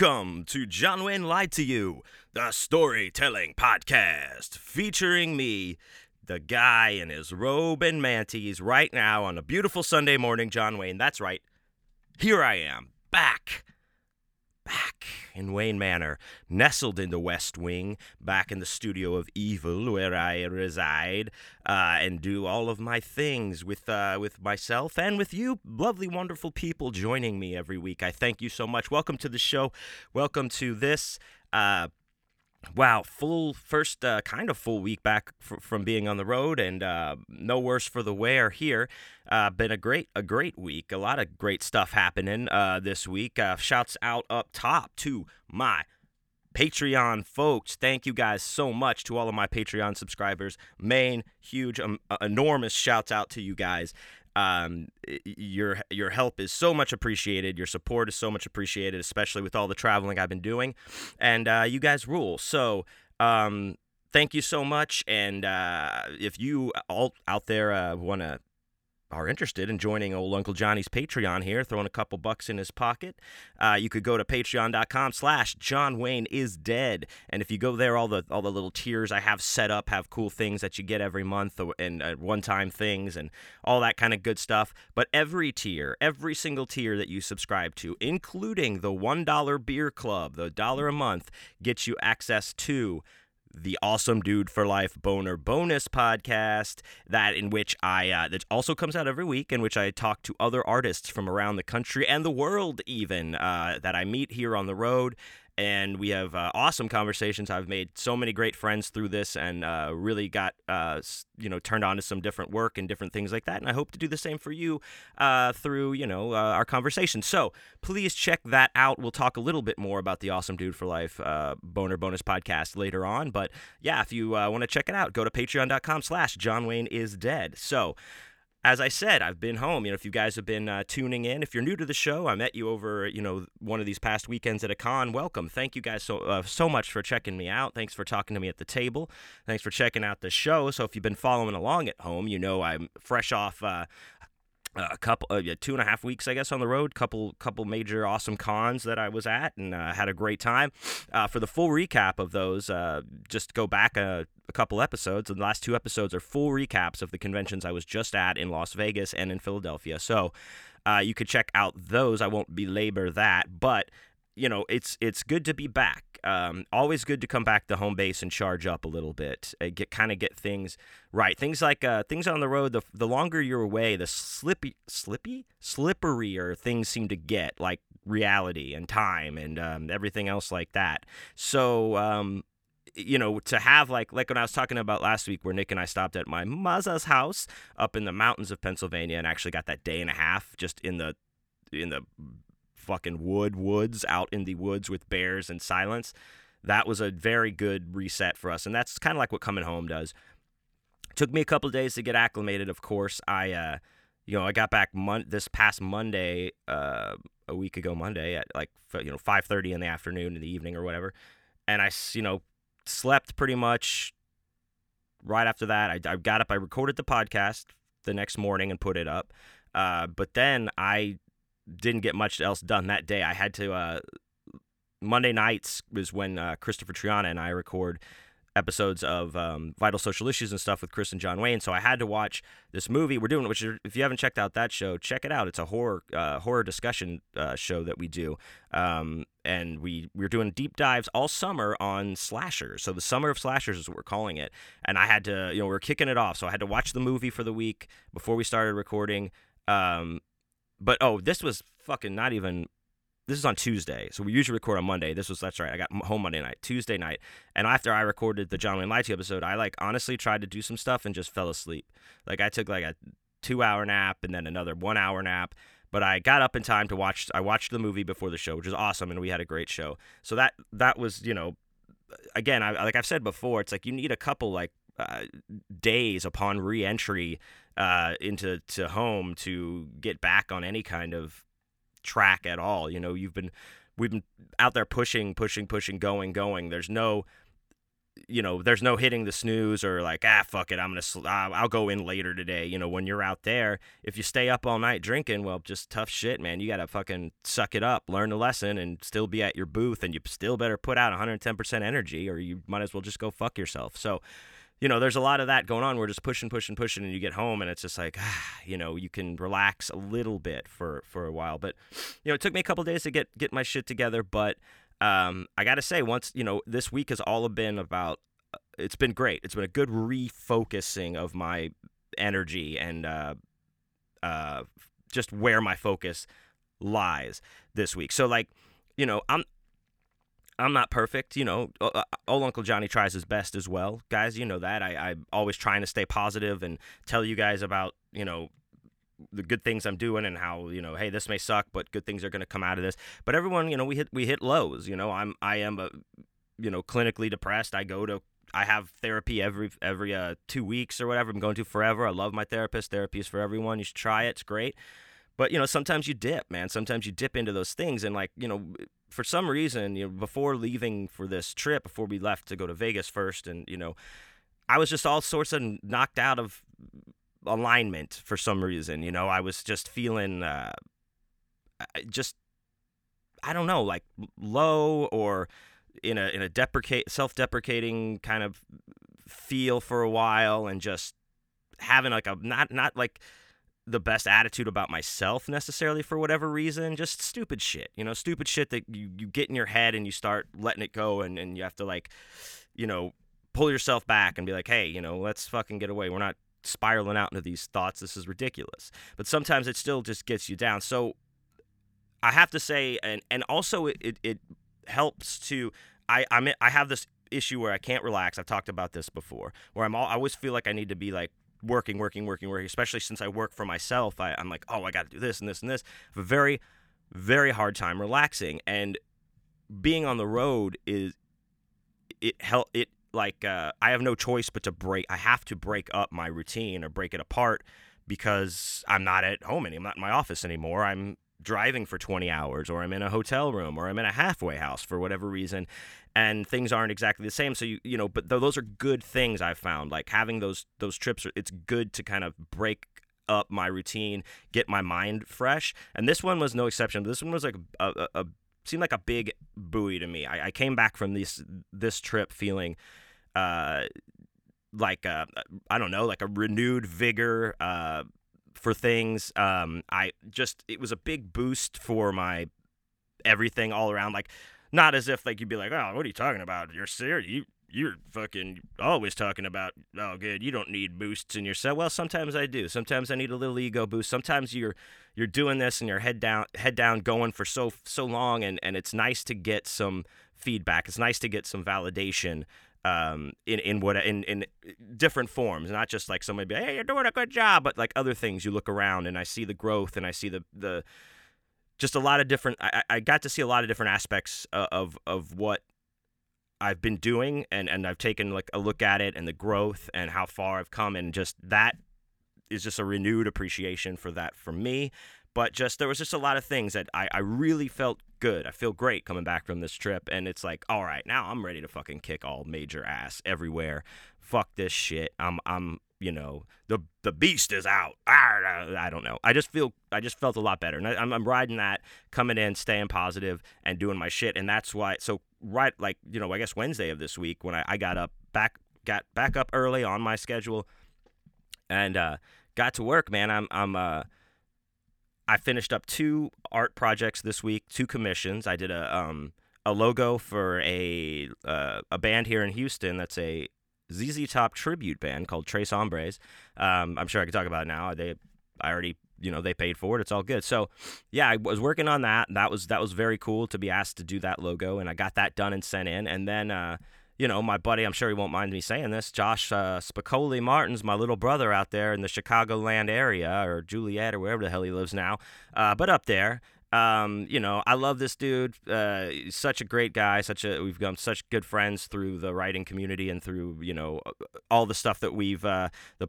Welcome to John Wayne Lied to You, the storytelling podcast featuring me, the guy in his robe and manties, right now on a beautiful Sunday morning. John Wayne, that's right. Here I am, back. Back in Wayne Manor, nestled in the West Wing, back in the studio of evil where I reside, uh, and do all of my things with uh, with myself and with you, lovely, wonderful people joining me every week. I thank you so much. Welcome to the show. Welcome to this. Uh, Wow, full first uh, kind of full week back from being on the road, and uh, no worse for the wear here. Uh, been a great a great week. A lot of great stuff happening uh, this week. Uh, shouts out up top to my Patreon folks. Thank you guys so much to all of my Patreon subscribers. Main huge um, enormous shouts out to you guys. Um, your your help is so much appreciated. Your support is so much appreciated, especially with all the traveling I've been doing. And uh, you guys rule. So um, thank you so much. And uh, if you all out there uh, want to are interested in joining old Uncle Johnny's Patreon here, throwing a couple bucks in his pocket, uh, you could go to patreon.com slash John Wayne is dead. And if you go there, all the all the little tiers I have set up have cool things that you get every month and uh, one-time things and all that kind of good stuff. But every tier, every single tier that you subscribe to, including the $1 beer club, the dollar a month, gets you access to the awesome dude for life boner bonus podcast that in which i uh, that also comes out every week in which i talk to other artists from around the country and the world even uh, that i meet here on the road and we have uh, awesome conversations. I've made so many great friends through this, and uh, really got uh, you know turned on to some different work and different things like that. And I hope to do the same for you uh, through you know uh, our conversation. So please check that out. We'll talk a little bit more about the Awesome Dude for Life uh, Boner Bonus podcast later on. But yeah, if you want to check it out, go to Patreon.com/slash John Wayne is dead. So as I said, I've been home. You know, if you guys have been uh, tuning in, if you're new to the show, I met you over, you know, one of these past weekends at a con. Welcome. Thank you guys so uh, so much for checking me out. Thanks for talking to me at the table. Thanks for checking out the show. So if you've been following along at home, you know I'm fresh off uh, a couple uh, yeah, two and a half weeks i guess on the road couple couple major awesome cons that i was at and uh, had a great time. Uh, for the full recap of those uh, just go back a, a, couple episodes. The last two episodes are full recaps of the conventions i was just at in las vegas and in philadelphia. So uh, you could check out those. I won't belabor that but you know, it's it's good to be back. Um, always good to come back to home base and charge up a little bit. Uh, get kind of get things right. Things like uh, things on the road. The the longer you're away, the slippy, slippy, slipperier things seem to get. Like reality and time and um, everything else like that. So. Um, you know, to have like like when I was talking about last week, where Nick and I stopped at my Maza's house up in the mountains of Pennsylvania, and actually got that day and a half just in the in the fucking wood woods out in the woods with bears and silence. That was a very good reset for us, and that's kind of like what coming home does. Took me a couple days to get acclimated. Of course, I, uh, you know, I got back mon- this past Monday, uh, a week ago Monday at like you know 5:30 in the afternoon in the evening or whatever, and I, you know, slept pretty much. Right after that, I, I got up. I recorded the podcast the next morning and put it up. Uh, but then I didn't get much else done that day. I had to. Uh, Monday nights was when uh, Christopher Triana and I record episodes of um, Vital Social Issues and stuff with Chris and John Wayne. So I had to watch this movie. We're doing, which if you haven't checked out that show, check it out. It's a horror uh, horror discussion uh, show that we do, um, and we we're doing deep dives all summer on slashers. So the summer of slashers is what we're calling it. And I had to, you know, we are kicking it off. So I had to watch the movie for the week before we started recording. Um, but oh, this was fucking not even. This is on Tuesday, so we usually record on Monday. This was that's right. I got home Monday night, Tuesday night, and after I recorded the John Wayne You episode, I like honestly tried to do some stuff and just fell asleep. Like I took like a two hour nap and then another one hour nap but I got up in time to watch. I watched the movie before the show, which was awesome, and we had a great show. So that that was, you know, again, I, like I've said before, it's like you need a couple like uh, days upon reentry uh, into to home to get back on any kind of track at all. You know, you've been we've been out there pushing, pushing, pushing, going, going. There's no you know, there's no hitting the snooze or like, ah, fuck it, I'm gonna, sl- I'll go in later today. You know, when you're out there, if you stay up all night drinking, well, just tough shit, man. You gotta fucking suck it up, learn the lesson, and still be at your booth, and you still better put out 110% energy, or you might as well just go fuck yourself. So, you know, there's a lot of that going on. We're just pushing, pushing, pushing, and you get home, and it's just like, ah, you know, you can relax a little bit for for a while. But, you know, it took me a couple days to get get my shit together, but um, I got to say, once you know, this week has all been about. Uh, it's been great. It's been a good refocusing of my energy and uh, uh, just where my focus lies this week. So, like, you know, I'm I'm not perfect. You know, uh, old Uncle Johnny tries his best as well, guys. You know that. I I'm always trying to stay positive and tell you guys about you know the good things I'm doing and how you know, hey, this may suck, but good things are going to come out of this. But everyone, you know, we hit we hit lows. You know, I'm I am a you know clinically depressed. I go to I have therapy every every uh, two weeks or whatever. I'm going to forever. I love my therapist. Therapy is for everyone. You should try it. It's great. But you know, sometimes you dip, man. Sometimes you dip into those things, and like you know, for some reason, you know, before leaving for this trip, before we left to go to Vegas first, and you know, I was just all sorts of knocked out of alignment for some reason. You know, I was just feeling uh, just I don't know, like low or in a in a deprecate self-deprecating kind of feel for a while and just having like a not not like the best attitude about myself necessarily for whatever reason just stupid shit you know stupid shit that you, you get in your head and you start letting it go and, and you have to like you know pull yourself back and be like hey you know let's fucking get away we're not spiraling out into these thoughts. This is ridiculous. But sometimes it still just gets you down. So I have to say, and and also it it helps to I I'm I have this issue where I can't relax. I've talked about this before, where I'm all I always feel like I need to be like working, working, working, working. Especially since I work for myself, I, I'm like, oh, I got to do this and this and this. Have a very very hard time relaxing and being on the road is it help it like uh, I have no choice but to break. I have to break up my routine or break it apart because I'm not at home anymore. I'm not in my office anymore. I'm driving for 20 hours or I'm in a hotel room or I'm in a halfway house for whatever reason and things aren't exactly the same so you you know but th- those are good things I've found like having those those trips it's good to kind of break up my routine get my mind fresh and this one was no exception this one was like a, a, a seemed like a big buoy to me I, I came back from this this trip feeling uh, like a, uh, I don't know, like a renewed vigor uh, for things. Um, I just it was a big boost for my everything all around. Like not as if like you'd be like, oh, what are you talking about? You're serious. You you're fucking always talking about oh good you don't need boosts in yourself well sometimes i do sometimes i need a little ego boost sometimes you're you're doing this and you're head down head down going for so so long and and it's nice to get some feedback it's nice to get some validation um, in in what in in different forms, not just like somebody be hey, you're doing a good job, but like other things. You look around and I see the growth and I see the the just a lot of different. I, I got to see a lot of different aspects uh, of of what I've been doing, and and I've taken like a look at it and the growth and how far I've come, and just that is just a renewed appreciation for that for me. But just there was just a lot of things that I, I really felt good. I feel great coming back from this trip. And it's like, all right, now I'm ready to fucking kick all major ass everywhere. Fuck this shit. I'm I'm you know the the beast is out. I don't know. I just feel I just felt a lot better, and I, am I'm riding that, coming in, staying positive, and doing my shit, and that's why. So right, like you know, I guess Wednesday of this week when I, I got up back got back up early on my schedule, and uh, got to work. Man, I'm I'm uh I finished up two art projects this week, two commissions. I did a um, a logo for a uh, a band here in Houston that's a ZZ Top tribute band called Tres Hombres. Um, I'm sure I can talk about it now. They I already you know they paid for it. It's all good. So yeah, I was working on that. That was that was very cool to be asked to do that logo, and I got that done and sent in. And then uh, you know, my buddy, I'm sure he won't mind me saying this, Josh uh, Spicoli Martin's my little brother out there in the Chicagoland area or Joliet or wherever the hell he lives now, uh, but up there. Um, you know, I love this dude. Uh, such a great guy. Such a we've become such good friends through the writing community and through you know all the stuff that we've uh, the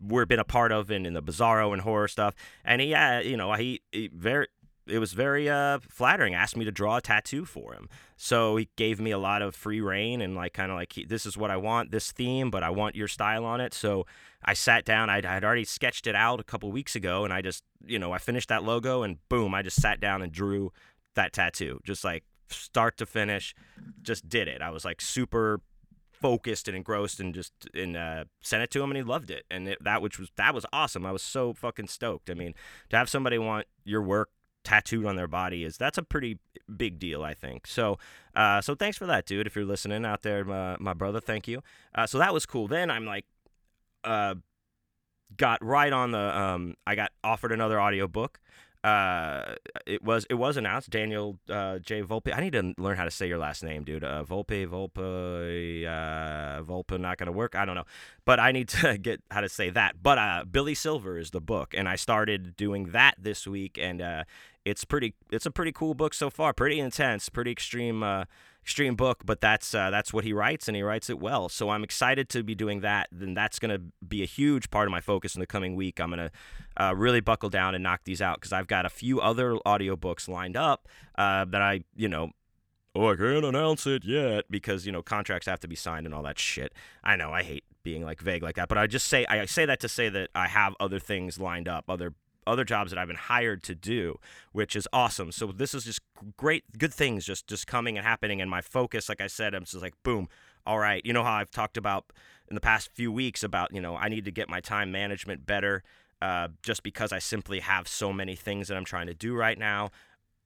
we've been a part of in, in the bizarro and horror stuff. And he, yeah, you know, he, he very it was very uh, flattering. Asked me to draw a tattoo for him, so he gave me a lot of free reign and like kind of like this is what I want, this theme, but I want your style on it. So I sat down. I'd, I'd already sketched it out a couple weeks ago, and I just you know I finished that logo and boom, I just sat down and drew that tattoo, just like start to finish, just did it. I was like super focused and engrossed and just and uh, sent it to him and he loved it and it, that which was that was awesome. I was so fucking stoked. I mean, to have somebody want your work tattooed on their body is that's a pretty big deal, I think. So, uh, so thanks for that, dude. If you're listening out there, my, my brother, thank you. Uh, so that was cool. Then I'm like, uh, got right on the. Um, I got offered another audiobook uh, it was it was announced. Daniel uh, J Volpe. I need to learn how to say your last name, dude. Uh, Volpe, Volpe, uh, Volpe. Not gonna work. I don't know, but I need to get how to say that. But uh, Billy Silver is the book, and I started doing that this week, and uh, it's pretty. It's a pretty cool book so far. Pretty intense. Pretty extreme. Uh, extreme book, but that's uh, that's what he writes, and he writes it well. So I'm excited to be doing that. Then that's going to be a huge part of my focus in the coming week. I'm going to uh, really buckle down and knock these out because I've got a few other audiobooks lined up uh, that I, you know, oh, I can't announce it yet because you know contracts have to be signed and all that shit. I know I hate being like vague like that, but I just say I say that to say that I have other things lined up, other other jobs that I've been hired to do, which is awesome. So this is just great, good things just just coming and happening. And my focus, like I said, I'm just like boom. All right, you know how I've talked about in the past few weeks about you know I need to get my time management better, uh, just because I simply have so many things that I'm trying to do right now.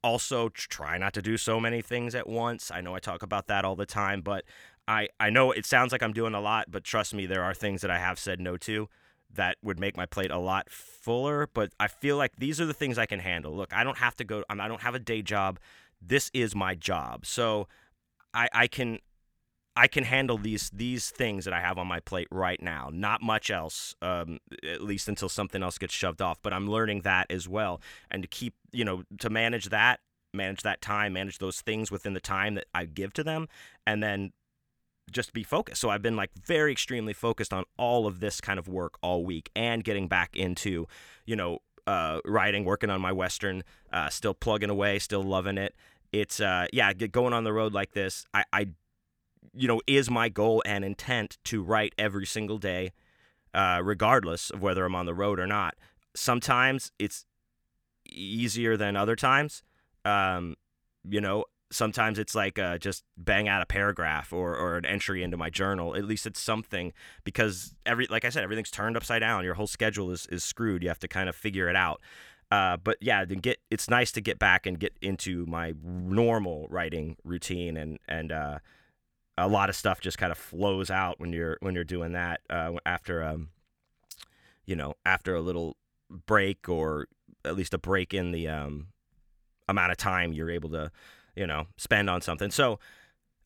Also, try not to do so many things at once. I know I talk about that all the time, but I I know it sounds like I'm doing a lot, but trust me, there are things that I have said no to that would make my plate a lot fuller. But I feel like these are the things I can handle. Look, I don't have to go. I don't have a day job. This is my job, so I, I can I can handle these these things that I have on my plate right now. Not much else, um, at least until something else gets shoved off. But I'm learning that as well, and to keep you know to manage that, manage that time, manage those things within the time that I give to them, and then just be focused. So I've been like very extremely focused on all of this kind of work all week and getting back into, you know, uh, writing, working on my Western, uh, still plugging away, still loving it. It's, uh, yeah, going on the road like this, I, I, you know, is my goal and intent to write every single day, uh, regardless of whether I'm on the road or not. Sometimes it's easier than other times. Um, you know, sometimes it's like uh, just bang out a paragraph or, or an entry into my journal. At least it's something because every like I said, everything's turned upside down. Your whole schedule is, is screwed. You have to kind of figure it out. Uh, but yeah, then get it's nice to get back and get into my normal writing routine and and uh, a lot of stuff just kind of flows out when you're when you're doing that uh, after um you know after a little break or at least a break in the um amount of time you're able to you know, spend on something. So,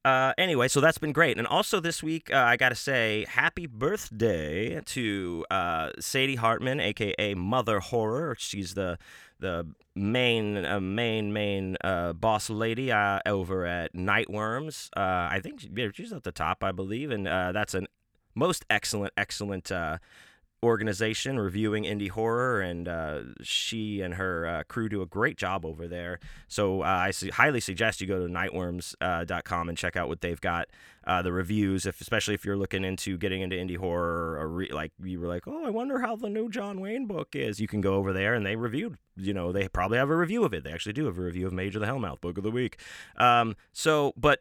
uh, anyway, so that's been great. And also this week, uh, I got to say, happy birthday to uh, Sadie Hartmann, aka Mother Horror. She's the the main uh, main main uh, boss lady uh, over at Nightworms. I think she's at the top, I believe, and that's a most excellent, excellent organization reviewing indie horror, and uh, she and her uh, crew do a great job over there. So uh, I su- highly suggest you go to nightworms.com uh, and check out what they've got. Uh, the reviews, if especially if you're looking into getting into indie horror, or re- like you were like, oh, I wonder how the new John Wayne book is. You can go over there and they reviewed. You know, they probably have a review of it. They actually do have a review of Major the Hellmouth book of the week. Um, so, but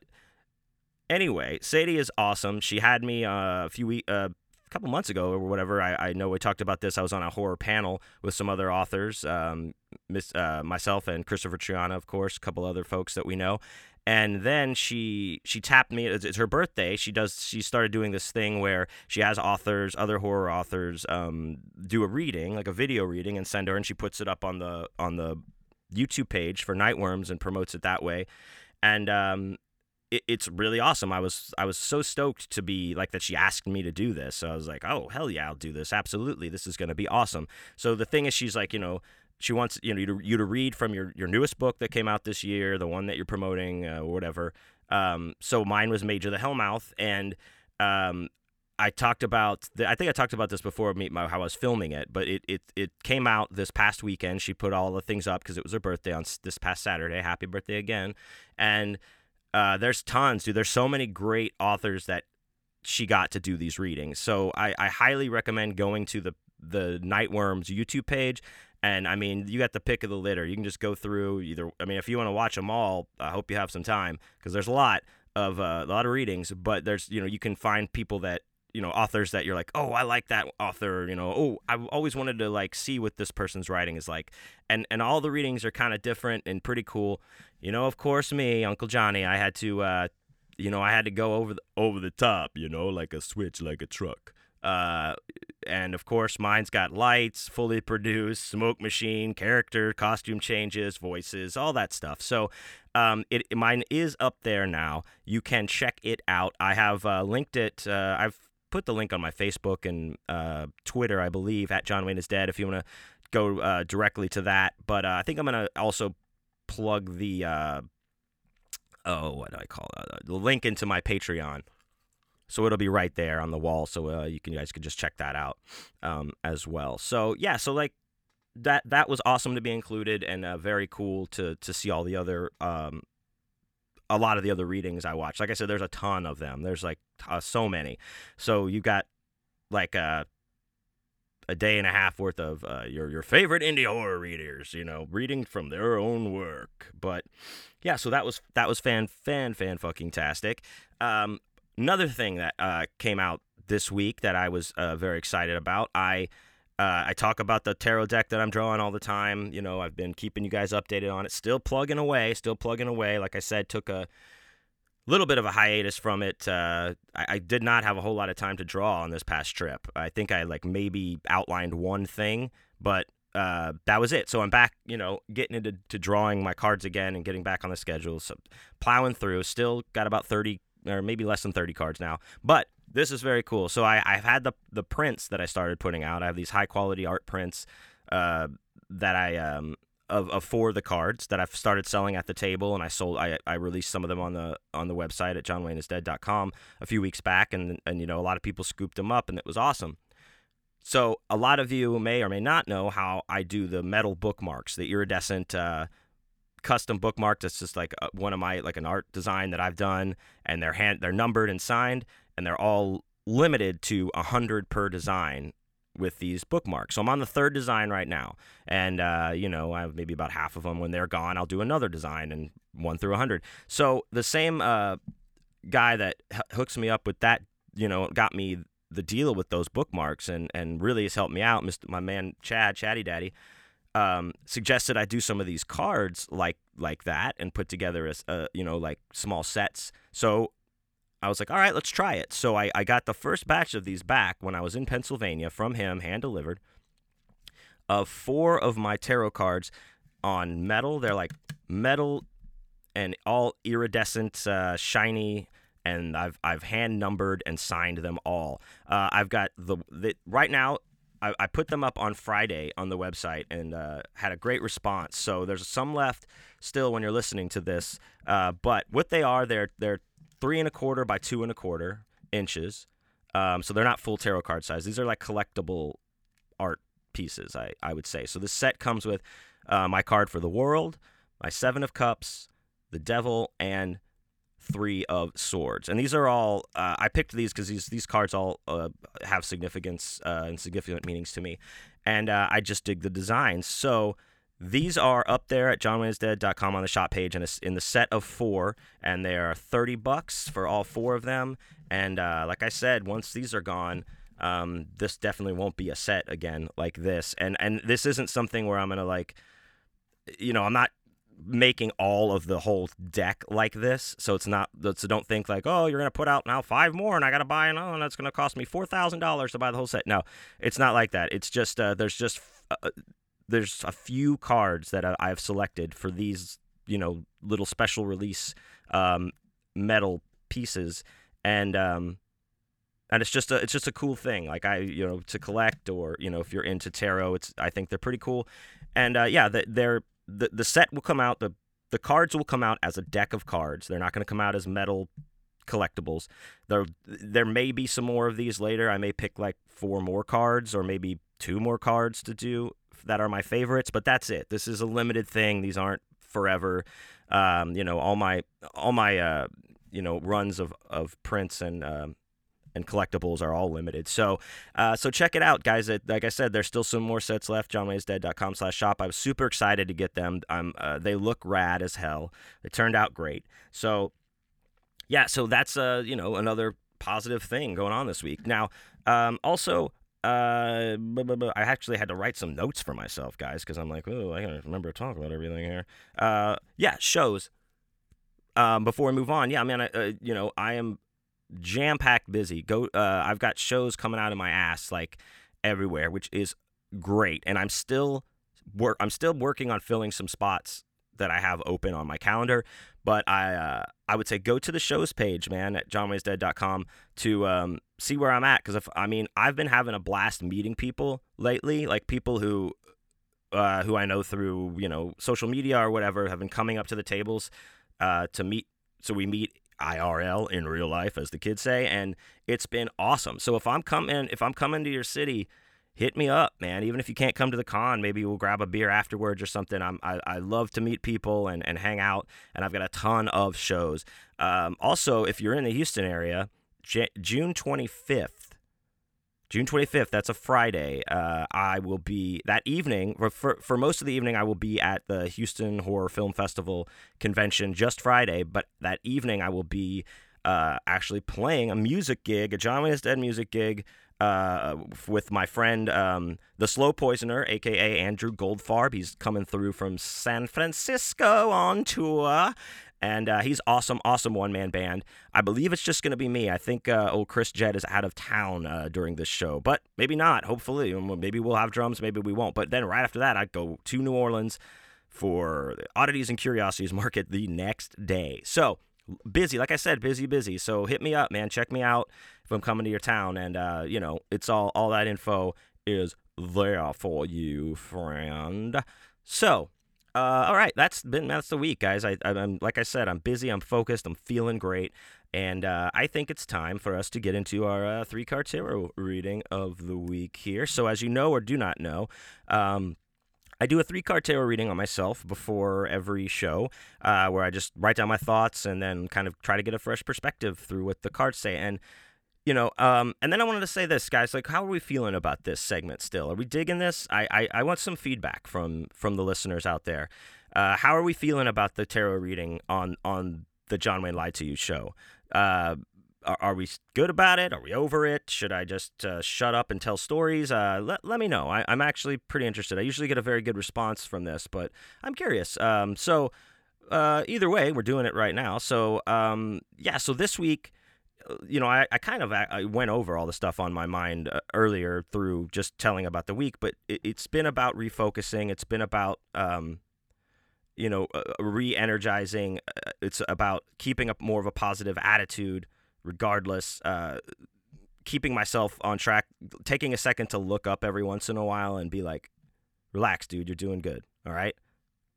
anyway, Sadie is awesome. She had me uh, a few weeks, uh, a couple months ago or whatever. I, I know we talked about this. I was on a horror panel with some other authors, um, miss, uh, myself and Christopher Triana, of course, a couple other folks that we know. And then she she tapped me. It's, it's her birthday. She does. She started doing this thing where she has authors, other horror authors, um, do a reading, like a video reading, and send her, and she puts it up on the on the YouTube page for Nightworms and promotes it that way. And um, it, it's really awesome. I was I was so stoked to be like that. She asked me to do this, so I was like, oh hell yeah, I'll do this. Absolutely, this is going to be awesome. So the thing is, she's like, you know, she wants you know you to, you to read from your your newest book that came out this year, the one that you're promoting uh, or whatever. Um, so mine was Major the Hellmouth, and um, I talked about the, I think I talked about this before me how I was filming it, but it, it it came out this past weekend. She put all the things up because it was her birthday on this past Saturday. Happy birthday again! And uh, there's tons, dude. There's so many great authors that she got to do these readings. So I, I highly recommend going to the the Nightworms YouTube page. And I mean, you got the pick of the litter. You can just go through either. I mean, if you want to watch them all, I hope you have some time because there's a lot of uh, a lot of readings. But there's you know you can find people that you know authors that you're like oh i like that author you know oh i always wanted to like see what this person's writing is like and and all the readings are kind of different and pretty cool you know of course me uncle johnny i had to uh you know i had to go over the over the top you know like a switch like a truck uh and of course mine's got lights fully produced smoke machine character costume changes voices all that stuff so um, it mine is up there now. You can check it out. I have uh, linked it. Uh, I've put the link on my Facebook and uh, Twitter, I believe, at John Wayne is Dead if you want to go uh, directly to that. But uh, I think I'm going to also plug the, uh, oh, what do I call it? Uh, the link into my Patreon. So it'll be right there on the wall. So uh, you can you guys can just check that out um, as well. So yeah, so like that that was awesome to be included and very cool to to see all the other um, a lot of the other readings I watch. Like I said, there's a ton of them. There's like uh, so many. So you got like a uh, a day and a half worth of uh, your your favorite indie horror readers, you know, reading from their own work. But yeah, so that was that was fan fan fan fucking tastic. Um, another thing that uh, came out this week that I was uh, very excited about. I uh, I talk about the tarot deck that I'm drawing all the time. You know, I've been keeping you guys updated on it. Still plugging away, still plugging away. Like I said, took a little bit of a hiatus from it. Uh, I, I, did not have a whole lot of time to draw on this past trip. I think I like maybe outlined one thing, but uh, that was it. So I'm back, you know, getting into to drawing my cards again and getting back on the schedule. So plowing through. Still got about 30 or maybe less than 30 cards now, but this is very cool. So I, I've had the the prints that I started putting out. I have these high quality art prints uh, that I um, of, of four of the cards that I've started selling at the table, and I sold. I, I released some of them on the on the website at johnwayneisdead.com a few weeks back, and and you know a lot of people scooped them up, and it was awesome. So a lot of you may or may not know how I do the metal bookmarks, the iridescent. Uh, custom bookmark that's just like uh, one of my like an art design that I've done and they're hand they're numbered and signed and they're all limited to 100 per design with these bookmarks. So I'm on the third design right now, and uh, you know I have maybe about half of them. When they're gone, I'll do another design and one through 100. So the same uh, guy that h- hooks me up with that, you know, got me the deal with those bookmarks and and really has helped me out. Mr. My man Chad, Chatty Daddy, um, suggested I do some of these cards like like that and put together as you know like small sets. So I was like, all right, let's try it. So I, I got the first batch of these back when I was in Pennsylvania from him, hand delivered, of four of my tarot cards on metal. They're like metal and all iridescent, uh, shiny, and I've I've hand numbered and signed them all. Uh, I've got the, the right now. I, I, put them up on Friday on the website and uh, had a great response. So there's some left still when you're listening to this. Uh, but what they are, they're they're three and a quarter by two and a quarter inches. Um, so they're not full tarot card size. These are like collectible art pieces, I, I would say. So this set comes with uh, my card for the world, my seven of cups, the devil, and three of swords. And these are all uh, I picked these because these these cards all uh, have significance uh, and significant meanings to me, and uh, I just dig the designs. So these are up there at johnwayneisdead.com on the shop page and in the set of four, and they are 30 bucks for all four of them. And uh, like I said, once these are gone, um, this definitely won't be a set again like this. And and this isn't something where I'm gonna like, you know, I'm not making all of the whole deck like this. So it's not. So don't think like, oh, you're gonna put out now five more, and I gotta buy another, and that's gonna cost me four thousand dollars to buy the whole set. No, it's not like that. It's just uh, there's just uh, there's a few cards that I've selected for these, you know, little special release um, metal pieces, and um, and it's just a it's just a cool thing. Like I, you know, to collect or you know, if you're into tarot, it's I think they're pretty cool, and uh, yeah, they're the the set will come out the the cards will come out as a deck of cards. They're not going to come out as metal collectibles. There there may be some more of these later. I may pick like four more cards or maybe two more cards to do that are my favorites, but that's it. This is a limited thing. These aren't forever. Um, you know, all my all my uh, you know runs of of prints and um, and collectibles are all limited. So, uh, so check it out, guys. Like I said, there's still some more sets left. JohnWayne'sDead.com slash shop. I was super excited to get them. Uh, they look rad as hell. They turned out great. So, yeah. So that's uh, you know, another positive thing going on this week. Now, um, also. Uh, I actually had to write some notes for myself, guys, because I'm like, oh, I gotta remember to talk about everything here. Uh, yeah, shows. Um, before we move on, yeah, I mean, I, uh, you know, I am jam packed busy. Go, uh, I've got shows coming out of my ass like everywhere, which is great, and I'm still work. I'm still working on filling some spots that I have open on my calendar. But I, uh, I would say go to the shows page, man, at johnwaysdead.com to um, see where I'm at. Because if I mean, I've been having a blast meeting people lately, like people who. Uh, who I know through you know social media or whatever have been coming up to the tables uh, to meet. So we meet IRL in real life, as the kids say, and it's been awesome. So if I'm coming, if I'm coming to your city, hit me up, man. Even if you can't come to the con, maybe we'll grab a beer afterwards or something. I'm, I, I love to meet people and, and hang out, and I've got a ton of shows. Um, also, if you're in the Houston area, J- June 25th, June 25th, that's a Friday. Uh, I will be that evening, for, for most of the evening, I will be at the Houston Horror Film Festival convention just Friday, but that evening I will be uh, actually playing a music gig, a John Wayne Dead music gig. Uh, with my friend, um, the Slow Poisoner, aka Andrew Goldfarb. He's coming through from San Francisco on tour, and uh, he's awesome, awesome one man band. I believe it's just going to be me. I think uh, old Chris Jett is out of town uh, during this show, but maybe not. Hopefully, maybe we'll have drums, maybe we won't. But then right after that, I go to New Orleans for Oddities and Curiosities Market the next day. So busy, like I said, busy, busy. So hit me up, man. Check me out if I'm coming to your town, and uh, you know, it's all all that info is there for you, friend. So uh, all right, that's been that's the week, guys. I, am like I said, I'm busy, I'm focused, I'm feeling great, and uh, I think it's time for us to get into our uh, three card tarot reading of the week here. So, as you know or do not know, um, I do a three card tarot reading on myself before every show, uh, where I just write down my thoughts and then kind of try to get a fresh perspective through what the cards say. And you know, um, and then I wanted to say this, guys. Like, how are we feeling about this segment? Still, are we digging this? I, I, I want some feedback from from the listeners out there. Uh, how are we feeling about the tarot reading on on the John Wayne Lied to You show? Uh, are, are, we good about it? Are we over it? Should I just uh, shut up and tell stories? Uh, let, let me know. I, am actually pretty interested. I usually get a very good response from this, but I'm curious. Um, so, uh, either way, we're doing it right now. So, um, yeah, so this week, you know, I, I kind of I went over all the stuff on my mind uh, earlier through just telling about the week, but it, has been about refocusing. It's been about, um, you know, uh, uh re-energizing. Uh, it's about keeping up more of a positive attitude, regardless. Uh, keeping myself on track, taking a second to look up every once in a while and be like, "Relax, dude. You're doing good. All right."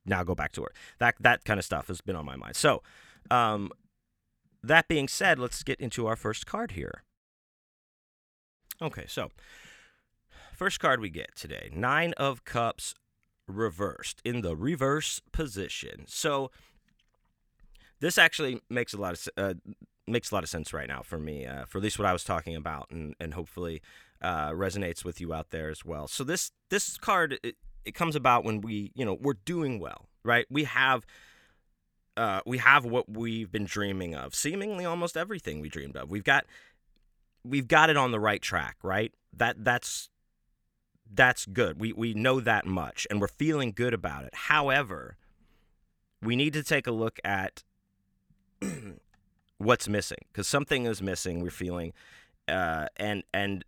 Now go back to work. That that kind of stuff has been on my mind. So, um, that being said, let's get into our first card here. Okay, so first card we get today Nine of Cups reversed in the reverse position. So this actually makes a lot of uh, makes a lot of sense right now for me, uh, for at least what I was talking about, and and hopefully uh, resonates with you out there as well. So this this card it, it comes about when we you know we're doing well, right? We have uh, we have what we've been dreaming of. Seemingly almost everything we dreamed of. We've got we've got it on the right track, right? That that's that's good. We we know that much and we're feeling good about it. However, we need to take a look at what's missing because something is missing. We're feeling, uh, and and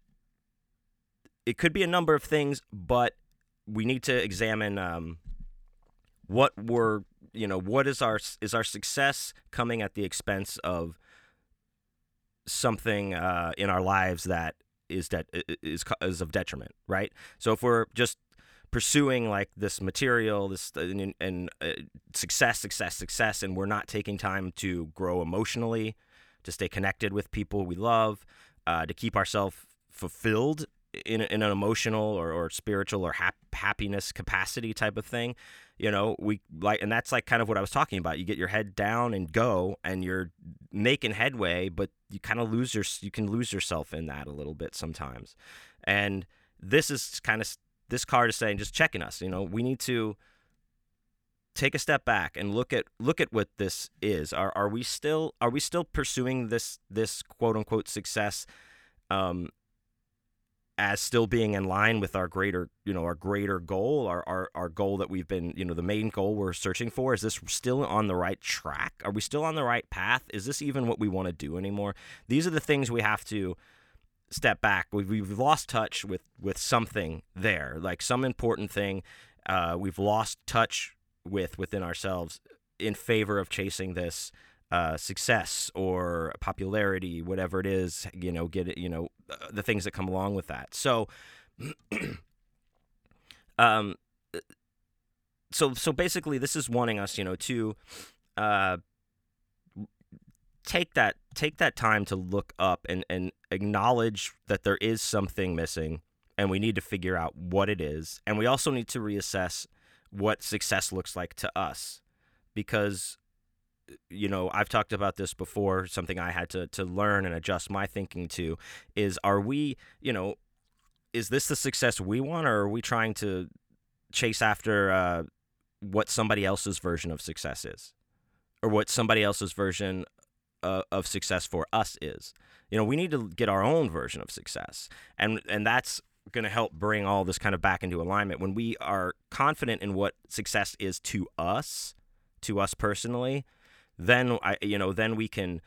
it could be a number of things, but we need to examine um, what we're you know what is our is our success coming at the expense of something uh, in our lives that is that is is of detriment, right? So if we're just pursuing like this material, this and, and uh, success, success, success, and we're not taking time to grow emotionally, to stay connected with people we love, uh, to keep ourselves fulfilled in, in an emotional or, or spiritual or hap- happiness capacity type of thing. You know we like and that's like kind of what i was talking about. You get your head down and go and you're making headway but you kind of lose your you can lose yourself in that a little bit sometimes. And this is kind of this card is saying just checking us you know we need to take a step back and look at look at what this is. Are are we still are we still pursuing this this quote unquote success um as still being in line with our greater you know our greater goal our, our our goal that we've been you know the main goal we're searching for? Is this still on the right track? Are we still on the right path? Is this even what we want to do anymore? These are the things we have to step back we've, we've lost touch with with something there like some important thing uh, we've lost touch with within ourselves in favor of chasing this uh, success or popularity, whatever it is, you know, get it, you know, uh, the things that come along with that. So, um, so so basically, this is wanting us, you know, to uh, take that take that time to look up and and acknowledge that there is something missing, and we need to figure out what it is, and we also need to reassess what success looks like to us, because you know, I've talked about this before, something I had to, to learn and adjust my thinking to is are we, you know, is this the success we want or are we trying to chase after uh, what somebody else's version of success is? Or what somebody else's version uh, of success for us is? You know, we need to get our own version of success. And, and that's going to help bring all this kind of back into alignment when we are confident in what success is to us, to us personally then I you know then we can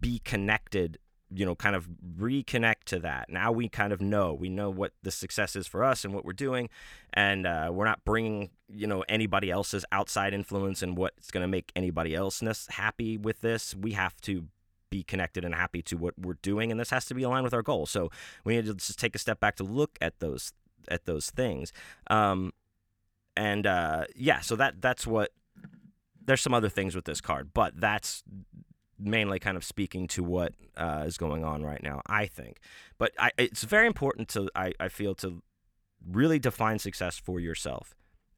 be connected you know kind of reconnect to that. Now we kind of know. We know what the success is for us and what we're doing and uh, we're not bringing you know anybody else's outside influence and what's going to make anybody else happy with this. We have to be connected and happy to what we're doing and this has to be aligned with our goal so we need to just take a step back to look at those at those things. Um, and uh, yeah so that that's what there's some other things with this card, but that's mainly kind of speaking to what uh, is going on right now, I think. But I, it's very important to, I, I feel, to really define success for yourself.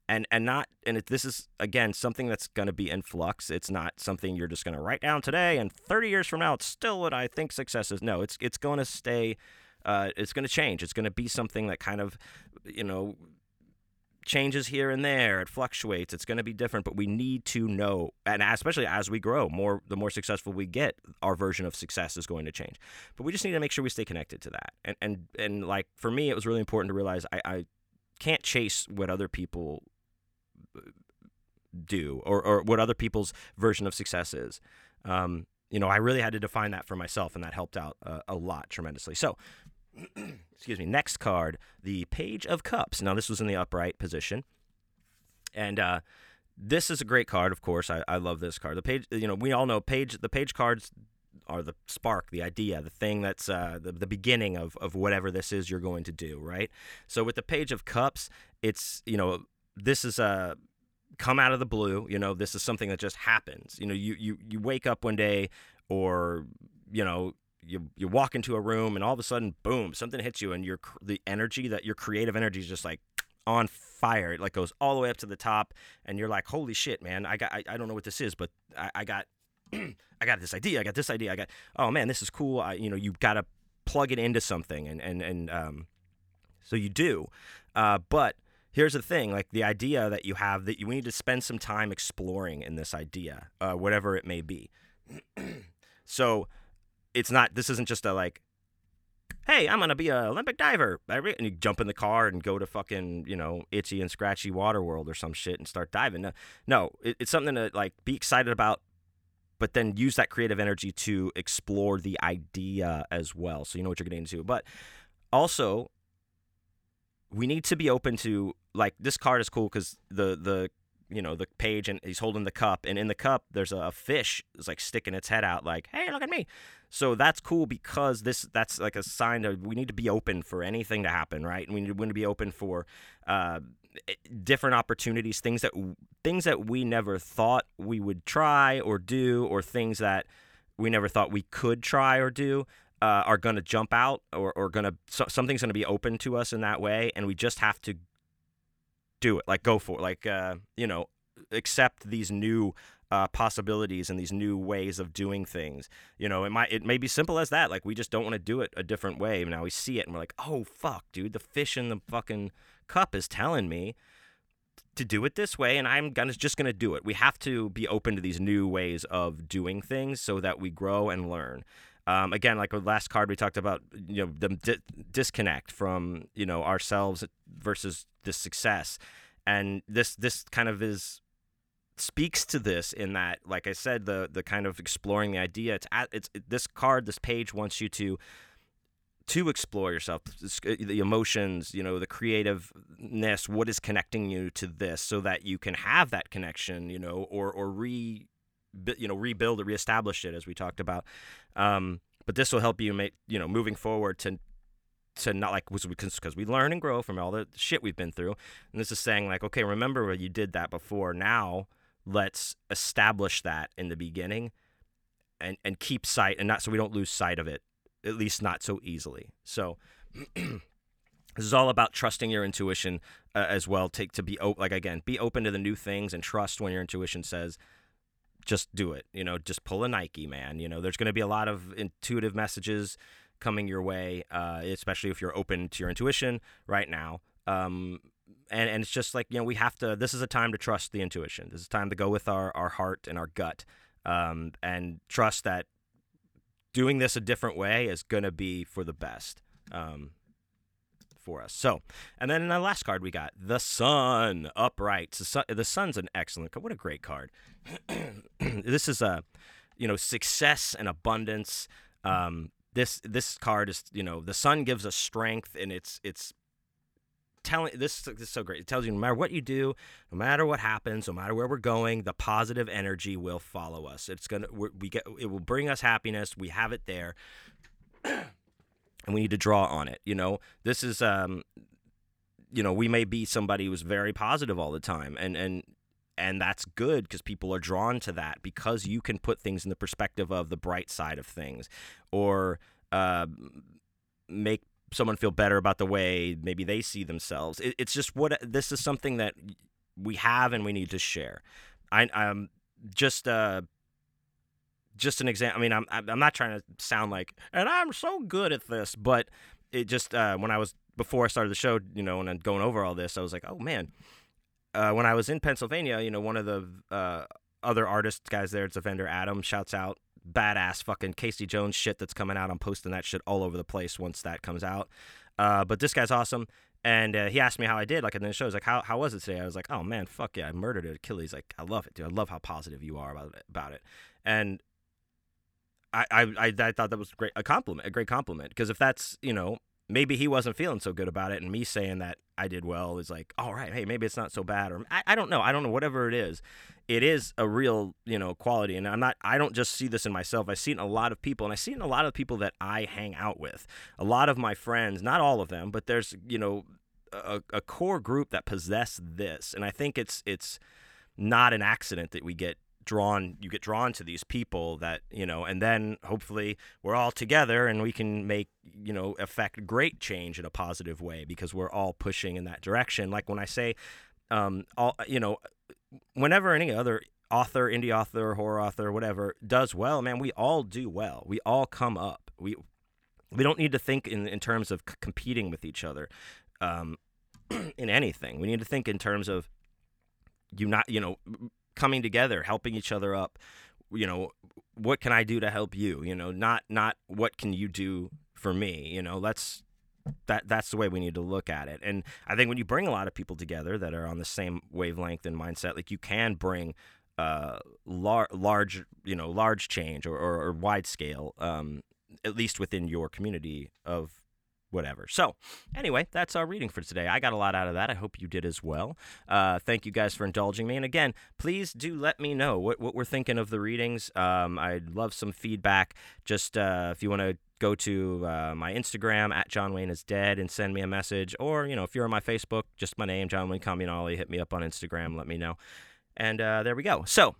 And, and not and it, this is again something that's going to be in flux. It's not something you're just going to write down today, and 30 years from now, it's still what I think success is. No, it's it's going to stay. Uh, it's going to change. It's going to be something that kind of, you know, changes here and there. It fluctuates. It's going to be different, but we need to know, and especially as we grow, more the more successful we get, our version of success is going to change. But we just need to make sure we stay connected to that. And and and like for me, it was really important to realize I, I can't chase what other people uh, do or or what other people's version of success is. Um, you know, I really had to define that for myself, and that helped out uh, a lot tremendously. So, excuse me, next card, the Page of Cups. Now, this was in the upright position. And uh, this is a great card, of course. I, I love this card. The page, you know, we all know page. The page cards are the spark, the idea, the thing that's uh, the, the beginning of, of whatever this is you're going to do, right? So with the Page of Cups, it's, you know, this is a come out of the blue. You know, this is something that just happens. You know, you, you, you wake up one day or, you know, you you walk into a room and all of a sudden boom something hits you and your the energy that your creative energy is just like on fire. It like goes all the way up to the top and you're like holy shit man i got i, I don't know what this is but i, I got i got this idea i got this idea i got oh man this is cool. I, you know you got to plug it into something. And and and um so you do. Uh, but here's the thing like the idea that you have that you need to spend some time exploring in this idea uh, whatever it may be. So it's not. This isn't just a like, hey, I'm gonna be an Olympic diver, and you jump in the car and go to fucking you know itchy and scratchy water world or some shit and start diving. No, no, it, it's something to like be excited about, but then use that creative energy to explore the idea as well, so you know what you're getting into. But also, we need to be open to like this card is cool because the the you know the page and he's holding the cup and in the cup there's a fish is like sticking its head out like hey look at me so that's cool because this that's like a sign of we need to be open for anything to happen right? And we need to be open for uh, different opportunities things that things that we never thought we would try or do or things that we never thought we could try or do uh, are going to jump out or, or going to so, something's going to be open to us in that way and we just have to do it. Like go for it. Like uh, you know accept these new uh, possibilities and these new ways of doing things. You know it might it may be simple as that like we just don't want to do it a different way now we see it and we're like oh fuck dude the fish in the fucking cup is telling me to do it this way and i'm gonna just gonna do it. We have to be open to these new ways of doing things so that we grow and learn. Um, again, like the last card we talked about, you know, the di- disconnect from you know ourselves versus the success, and this this kind of is speaks to this in that, like I said, the the kind of exploring the idea. It's at, it's it, this card, this page wants you to to explore yourself, the emotions, you know, the creativeness, what is connecting you to this, so that you can have that connection, you know, or or re you know rebuild or reestablish it as we talked about um, but this will help you make you know moving forward to to not like because we learn and grow from all the shit we've been through and this is saying like okay remember you did that before now let's establish that in the beginning and and keep sight and not so we don't lose sight of it at least not so easily so this is all about trusting your intuition uh, as well take to be like again be open to the new things and trust when your intuition says just do it. You know, just pull a Nike, man. You know, there's going to be a lot of intuitive messages coming your way, uh, especially if you're open to your intuition right now. Um, and, and it's just like, you know, we have to, this is a time to trust the intuition. This is a time to go with our, our heart and our gut um, and trust that doing this a different way is going to be for the best. Um, for us. So, and then in the last card we got the Sun upright. The, sun, the Sun's an excellent card. What a great card. this is a, you know, success and abundance. Um, this this card is you know the Sun gives us strength and it's it's telling this, this is so great. It tells you no matter what you do, no matter what happens, no matter where we're going, the positive energy will follow us. It's gonna we get it will bring us happiness. We have it there and we need to draw on it. You know, this is um, you know, we may be somebody who's very positive all the time, and and and that's good because people are drawn to that because you can put things in the perspective of the bright side of things, or uh, make someone feel better about the way maybe they see themselves. It, it's just what this is something that we have and we need to share. I, I'm just uh, just an example. I mean, I'm I'm not trying to sound like, and I'm so good at this, but it just uh, when I was before I started the show, you know, and going over all this, I was like, oh man. Uh, when I was in Pennsylvania, you know, one of the uh, other artist guys there, it's a vendor, Adam, shouts out badass fucking Casey Jones shit that's coming out. I'm posting that shit all over the place once that comes out. Uh, but this guy's awesome. And uh, he asked me how I did, like in the show. He's like, "How how was it today?" I was like, "Oh man, fuck yeah, I murdered it, Achilles." Like, I love it, dude. I love how positive you are about it. About it. And I, I, I thought that was great a compliment, a great compliment. Because if that's you know maybe he wasn't feeling so good about it, and me saying that I did well is like, all right, hey, maybe it's not so bad, or I, I don't know, I don't know, whatever it is, it is a real you know quality, and I'm not, I don't just see this in myself, I see it in a lot of people, and I see it in a lot of people that I hang out with, a lot of my friends, not all of them, but there's you know a, a core group that possess this, and I think it's it's not an accident that we get drawn you get drawn to these people that you know and then hopefully we're all together and we can make you know affect great change in a positive way because we're all pushing in that direction. Like when i say um all you know whenever any other author indie author horror author whatever does well man we all do well. We all come up. We we don't need to think in, in terms of c- competing with each other um, in anything. We need to think in terms of you not you know coming together, helping each other up. You know, what can I do to help you? You know, not not what can you do for me? You know, let's that that's the way we need to look at it. And I think when you bring a lot of people together that are on the same wavelength and mindset, like you can bring uh, lar- large, you know, large change or, or, or wide scale, um, at least within your community of whatever. So, anyway, that's our reading for today. I got a lot out of that. I hope you did as well. Uh, thank you guys for indulging me. And again, please do let me know what, what we're thinking of the readings. Um, I'd love some feedback. Just uh, if you want to go to uh, my Instagram at John Wayne is dead and send me a message, or you know, if you're on my Facebook, just my name, John Wayne Comunale, hit me up on Instagram, let me know. And uh, there we go. So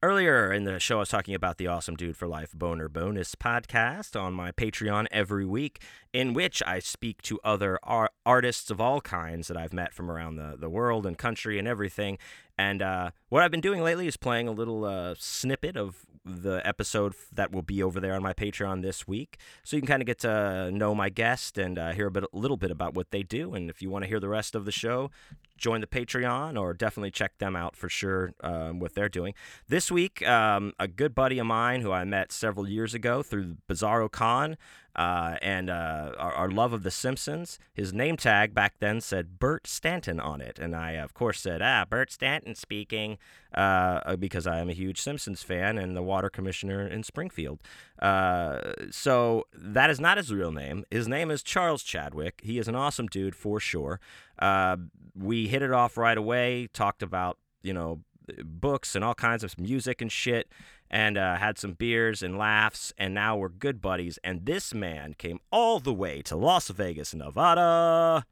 Earlier in the show, I was talking about the Awesome Dude for Life Boner Bonus podcast on my Patreon every week, in which I speak to other ar- artists of all kinds that I've met from around the, the world and country and everything. And uh, what I've been doing lately is playing a little uh, snippet of the episode that will be over there on my Patreon this week, so you can kind of get to know my guest and uh, hear a bit, a little bit about what they do. And if you want to hear the rest of the show, join the Patreon or definitely check them out for sure. Um, what they're doing this week, um, a good buddy of mine who I met several years ago through Bizarro Con uh, and uh, our, our, love of The Simpsons. His name tag back then said Bert Stanton on it, and I of course said, "Ah, Bert Stanton speaking," uh, because I am a huge Simpsons fan and the water commissioner in Springfield. Uh, so that is not his real name. His name is Charles Chadwick. He is an awesome dude for sure. Uh, we hit it off right away. Talked about you know books and all kinds of music and shit and uh, had some beers and laughs, and now we're good buddies. And this man came all the way to Las Vegas, Nevada,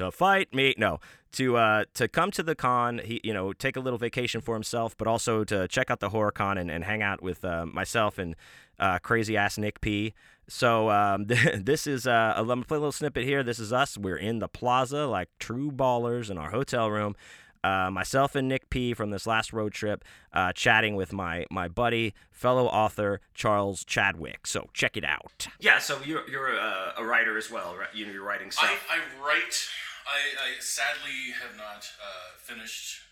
to fight me. No, to uh, to come to the con. He, you know, take a little vacation for himself, but also to check out the horror con and, and hang out with uh, myself and uh, crazy ass Nick P. So um, this is uh, let me play a little snippet here. This is us. We're in the plaza like true ballers in our hotel room uh, myself and Nick P from this last road trip, uh, chatting with my my buddy, fellow author Charles Chadwick. So check it out. Yeah, so you're you're a, a writer as well, right? You know, you're writing stuff. I, I write. I, I sadly have not uh, finished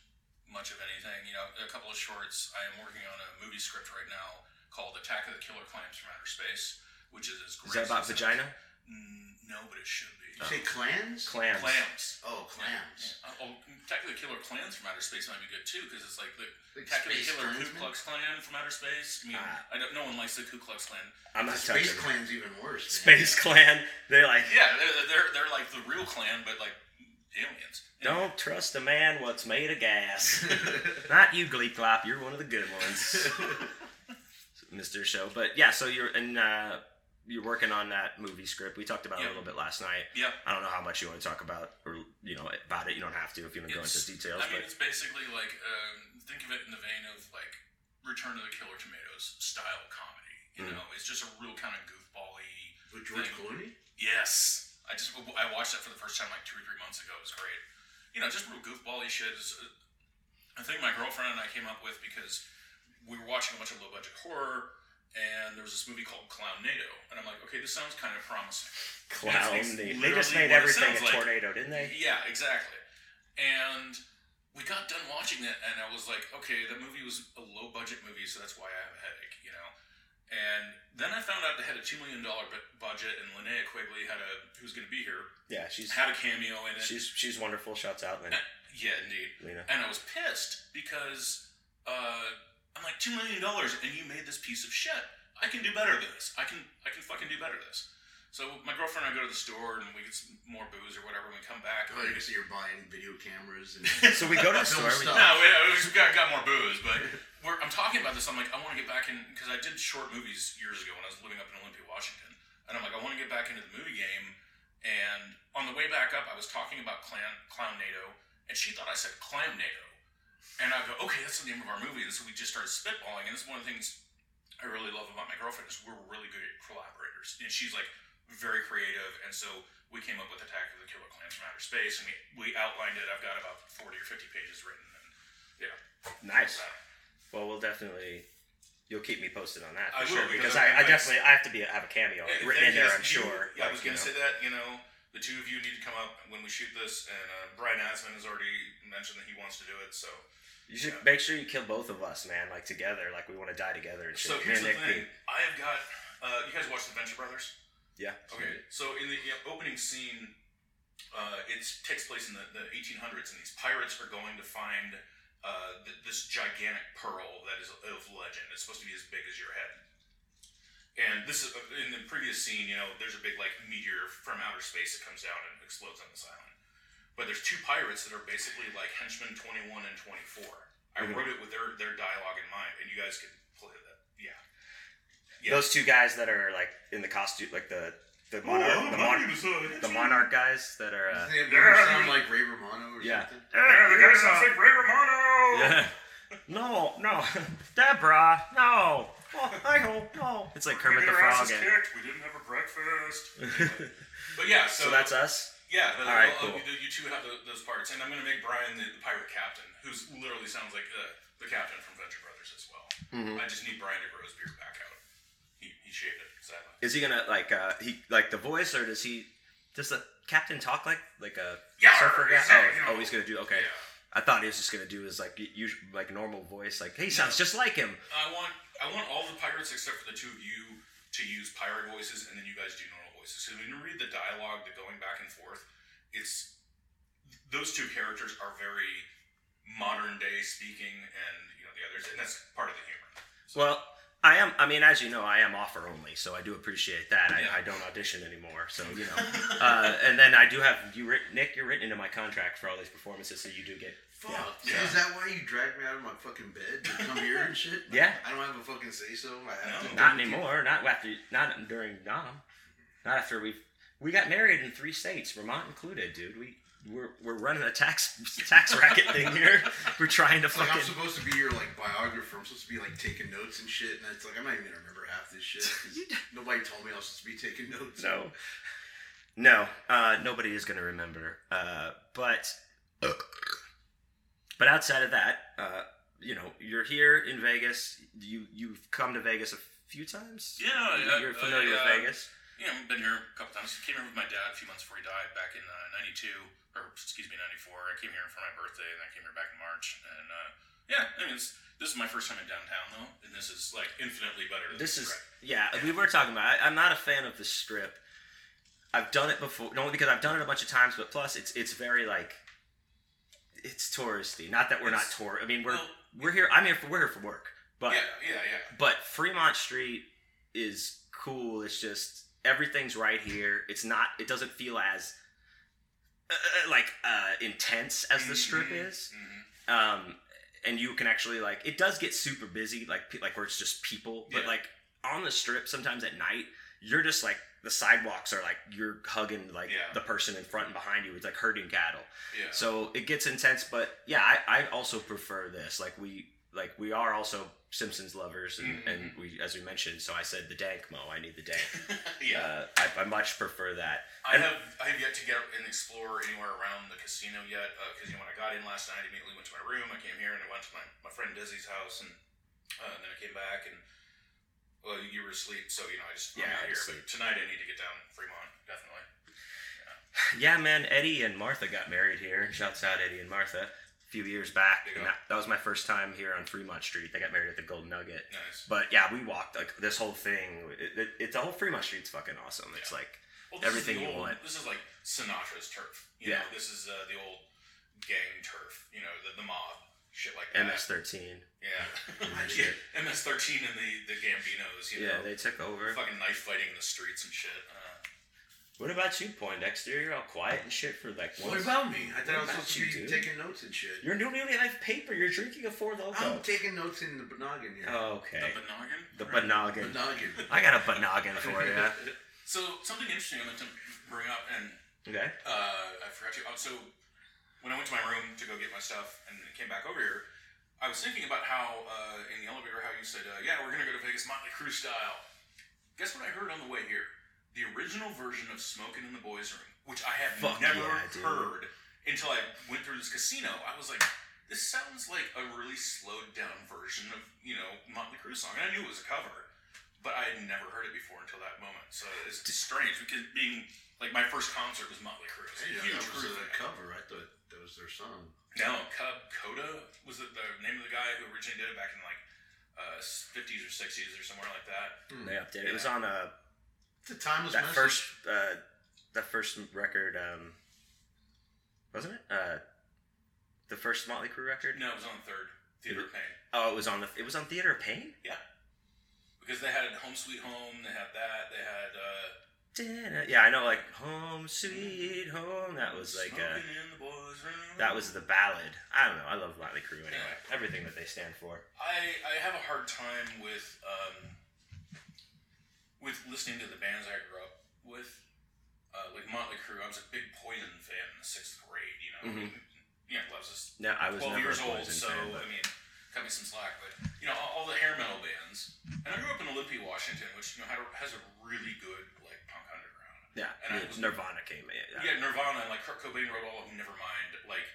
much of anything. You know, a couple of shorts. I am working on a movie script right now called "Attack of the Killer Clams from Outer Space," which is as great. Is that about vagina? Mm, no, but it should be. You say clans? Clams. Clams. Oh, clams. Yeah. Oh, Attack of the Killer Clans from Outer Space might be good too, because it's like the Like Attack of the Space Killer Ku Klansmen? Klux Klan from outer space. I mean, Ah. I don't. No one likes the Ku Klux Klan. I'm not The Space touching. Clan's even worse. man. Space Clan. They're like, Yeah, they're they're, they're like the real Klan, but like aliens. don't trust a man what's made of gas. not you, Glee Clop. You're one of the good ones, Mr. Show. But yeah, so you're and uh, you're working on that movie script. We talked about it Yeah. a little bit last night. Yeah. I don't know how much you want to talk about, or you know, about it. You don't have to if you want to go into It's- details. I mean, but it's basically like um, think of it in the vein of like Return to the Killer Tomatoes style comedy. You Mm. know, it's just a real kind of goofball-y. With George thing. Clooney? Yes, I just I watched that for the first time like two or three months ago. It was great. You know, just real goofball-y shit. Is uh, a thing my girlfriend and I came up with because we were watching a bunch of low-budget horror. And there was this movie called Clownado, and I'm like, okay, this sounds kind of promising. clown. It's They, just made everything a sounds like. tornado, didn't they? Yeah, exactly. And we got done watching it, and I was like, okay, the movie was a low budget movie, so that's why I have a headache, you know. And then I found out they had a two million dollar budget, and Linnea Quigley had a who's going to be here Yeah, she's had a cameo in it. she's she's wonderful. Shouts out, Lynn. yeah, indeed. Lena. And I was pissed because uh, I'm like two million dollars, and you made this piece of shit. I can do better than this. I can I can fucking do better than this. So my girlfriend and I go to the store, and we get some more booze or whatever. And we come back. Oh, I see, you're buying video cameras and So we go to the store. we- stuff. No, we, we got, got more booze, but we're, I'm talking about this. I'm like, I want to get back in because I did short movies years ago when I was living up in Olympia, Washington, and I'm like, I want to get back into the movie game. And on the way back up, I was talking about Clown Clownado, and she thought I said Clamnado, and I go, okay, that's the name of our movie. And so we just started spitballing, and it's one of the things I really love about my girlfriend is we're really good at collaborators, and she's like very creative, and so we came up with Attack of the Killer Clans from Outer Space, and we, we outlined it. I've got about 40 or 50 pages written, and yeah. Nice. Well, we'll definitely. You'll keep me posted on that for I will, sure because because I- I, I I- definitely I have to be have a cameo written in there. I'm you- sure. Yeah, I was going to know. say that. You know, the two of you need to come up when we shoot this, and uh, Brian Asman has already mentioned that he wants to do it. So, You should Yeah. make sure you kill both of us, man. Like together, like we want to die together and shit. so here's the Nick thing. I've got. Uh, you guys watch The Venture Brothers? Yeah. Okay. So in the opening scene, uh, it takes place in the, the 1800s, and these pirates are going to find uh, th- this gigantic pearl that is of legend. It's supposed to be as big as your head. And this is uh, in the previous scene. You know, there's a big like meteor from outer space that comes down and explodes on this island. But there's two pirates that are basically like henchmen 21 and 24. I Mhm. wrote it with their their dialogue in mind, and you guys could play that. Yeah. Yeah. Those two guys that are like in the costume, like the the monarch, Oh, the, mon- name is, uh, the monarch guys that are. Uh, They sound like Ray Romano or Yeah. something. Yeah, the guy sounds like Ray Romano. yeah. No, no, Deborah, no. Oh, I hope no. It's like Kermit the Frog. and- We didn't have a breakfast. but yeah, so, so that's us. yeah. The, All right, well, cool. uh, You two have the, those parts, and I'm gonna make Brian the, the pirate captain, who literally sounds like the, the captain from Venture Brothers as well. Mm-hmm. I just need Brian to grow his beard back out. He, shaved it sadly. Is he gonna like uh he like the voice or does he does the captain talk like like a Yeah, surfer guy? uh, Oh, oh, he's gonna do okay. Yeah. I thought he was just gonna do his like usual like normal voice like hey he sounds just like him. I want I want all the pirates except for the two of you to use pirate voices, and then you guys do normal voices. So when you read the dialogue, the going back and forth, it's those two characters are very modern day speaking, and you know the others, and that's part of the humor. Well, I am. I mean, as you know, I am offer only, so I do appreciate that. Yeah. I, I don't audition anymore, so you know. uh, and then I do have you, Nick. You're written into my contract for all these performances, so you do get. Fuck. Yeah. Is that why you dragged me out of my fucking bed to come here and shit? Yeah. I don't have a fucking say so. I have No. to Not anymore. Not after. Not during Nom. Not after we we got married in three states, Vermont included, dude. We we're, we're running a tax tax racket thing here. We're trying to It's like I'm supposed to be your like biographer. I'm supposed to be like taking notes and shit, and it's like I'm not even gonna remember half this shit. nobody told me I was supposed to be taking notes. No. No, uh, nobody is going to remember. Uh, but, but outside of that, uh, you know, you're here in Vegas. You you've come to Vegas a few times. Yeah, you're I- familiar I, uh, with Vegas. Yeah, I've been here a couple times. I came here with my dad a few months before he died back in '92, or excuse me, '94. I came here for my birthday, and I came here back in March. And uh, yeah, I mean, it's, this is my first time in downtown though, and this is like infinitely better. Than This is Strip. yeah. We were talking about. I, I'm not a fan of the strip. I've done it before, not only because I've done it a bunch of times, but plus it's it's very like it's touristy. Not that we're not tour. I mean, we're well, we're here. I'm here for we're here for work, but yeah, yeah, yeah. but Fremont Street is cool. It's just everything's right here. It's not. It doesn't feel as uh, uh, like uh, intense as the strip Mhm, is. mhm. Um, and you can actually like it does get super busy, like like where it's just people. But Yeah. like on the strip, sometimes at night, you're just like the sidewalks are like you're hugging like Yeah. the person in front and behind you. It's like herding cattle. Yeah. So it gets intense, but yeah, I, I also prefer this. Like we like we are also Simpsons lovers, and, Mhm. and we as we mentioned. So I said the dank mo. I need the dank. yeah. uh, I, I much prefer that. I and- have I have yet to get and explore anywhere around the casino yet because you know when I got in last night, I immediately went to my room. I came here and I went to my, my friend Dizzy's house, and uh, then I came back and well, you were asleep, so you know I just Yeah, out here. was But tonight I need to get down Fremont definitely. Yeah. Yeah, man. Eddie and Martha got married here. Shouts out Eddie and Martha. Few years back, that, that was my first time here on Fremont Street. They got married at the Golden Nugget. Nice. But yeah, we walked like this whole thing. It, it, it's the whole Fremont Street's fucking awesome. It's Yeah. like Well, everything you old, want. This is like Sinatra's turf. You Yeah. know, this is uh, the old gang turf. You know, the, the mob shit like that. MS-13. Yeah. yeah. MS-13 and the the Gambinos. You Yeah, know, they took over. fucking knife fighting in the streets and shit. Uh, What about you, Poindexter? You're all quiet and shit for like What about me? I thought I was What about supposed to be dude? taking notes and shit. You're doing really life paper. You're drinking a Four Loco. I'm taking notes in the noggin here. Oh, the okay. Banoggin? The Right. Banoggin. Noggin. I got a Banoggin for you. So something interesting I meant to bring up, and Okay. uh, I forgot to. Oh, so when I went to my room to go get my stuff and came back over here, I was thinking about how uh, in the elevator how you said, uh, "Yeah, we're gonna go to Vegas Motley Crue style." Guess what I heard on the way here? The original version of "Smoking in the Boys' Room," which I had Fuck never yeah, heard until I went through this casino. I was like. This sounds like a really slowed down version of, you know, Motley Crue song. And I knew it was a cover, but I had never heard it before until that moment. So it's strange because being like my first concert was Motley Crue. It's Hey, huge that was Crue a cover. I thought that was their song. No, Cub Koda was it the name of the guy who originally did it back in like uh, 50s or 60s or somewhere like that. They updated. It was on uh, It's a timeless that message. first uh, that first record. Um, wasn't it? Uh, the first Motley Crue record. No, it was on the third Theater of Pain Oh, it was on the. It was on Theater of Pain. Yeah, because they had Home Sweet Home. They had that. They had. Uh, Da-da. Yeah, I know. Like Home Sweet Home. That was like uh, in the Boys' Room. that was the ballad. I don't know. I love Motley Crue anyway. Everything that they stand for. I, I have a hard time with um, with listening to the bands I grew up with, uh, like Motley Crue. I was a big Poison fan in the sixth grade. You know, Mhm. yeah, I was just I was twelve never years old, so fan, but I mean, cut me some slack. But you know, all, all the hair metal bands, and I grew up in Olympia, Washington, which you know had a, has a really good like punk underground. Yeah, And I yeah, was- Nirvana came. Yeah, Yeah, Nirvana and like Kurt Cobain wrote all of Nevermind, like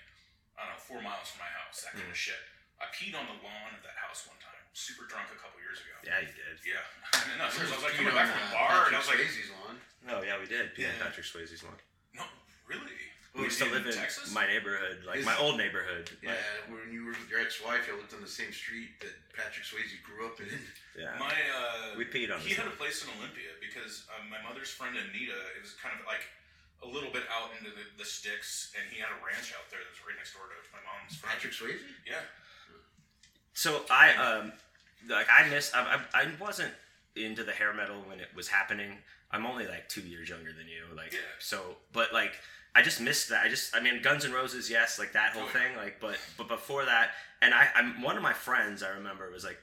I don't know, four miles from my house, that kind of shit. I peed on the lawn of that house one time, super drunk a couple years ago. yeah, you did. Yeah, and no, seriously, I was like You coming know, back from uh, the bar, and I was like, Swayze's lawn. Oh yeah, we did. Pete and Yeah. Patrick Swayze's lawn. no, really? We used to live in Texas? my neighborhood, like Is- my old neighborhood. Yeah, like- when you were with your ex-wife, you lived on the same street that Patrick Swayze grew up in. yeah. My uh, We peed on He had a place in Olympia because um, my mother's friend Anita. It was kind of like a little bit out into the, the sticks, and he had a ranch out there that was right next door to my mom's friend. Patrick Swayze? Yeah. So I um like I missed I, I I wasn't into the hair metal when it was happening. I'm only like two years younger than you, like Yeah. so. But like I just missed that. I just I mean Guns and Roses, yes, like that whole Oh, yeah. thing. Like but but before that, and I I'm one of my friends I remember was like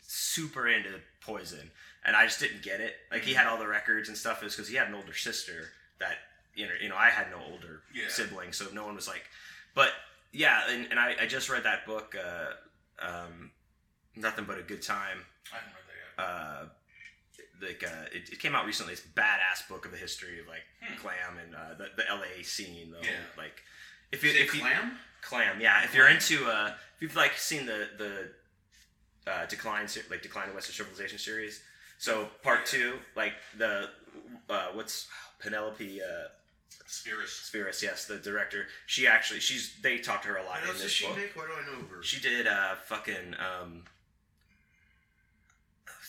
super into Poison, and I just didn't get it. Like he had all the records and stuff. It was because he had an older sister that you know you know I had no older Yeah. sibling, so no one was like. But yeah, and, and I, I just read that book, uh, um, Nothing But a Good Time. I haven't read that yet. Uh, like uh, it, it came out recently. It's a badass book of the history of like Hmm. glam and uh, the the LA scene. The Yeah. like if you Is if you Clam? clam, yeah. If you're into uh, if you've like seen the the uh, decline like decline of Western civilization series. So part two, like the uh, what's Penelope uh, Spirits. Spheeris, yes, the director. She actually she's they talk to her a lot What in else this does she book. make? Why do I know her? She did uh fucking um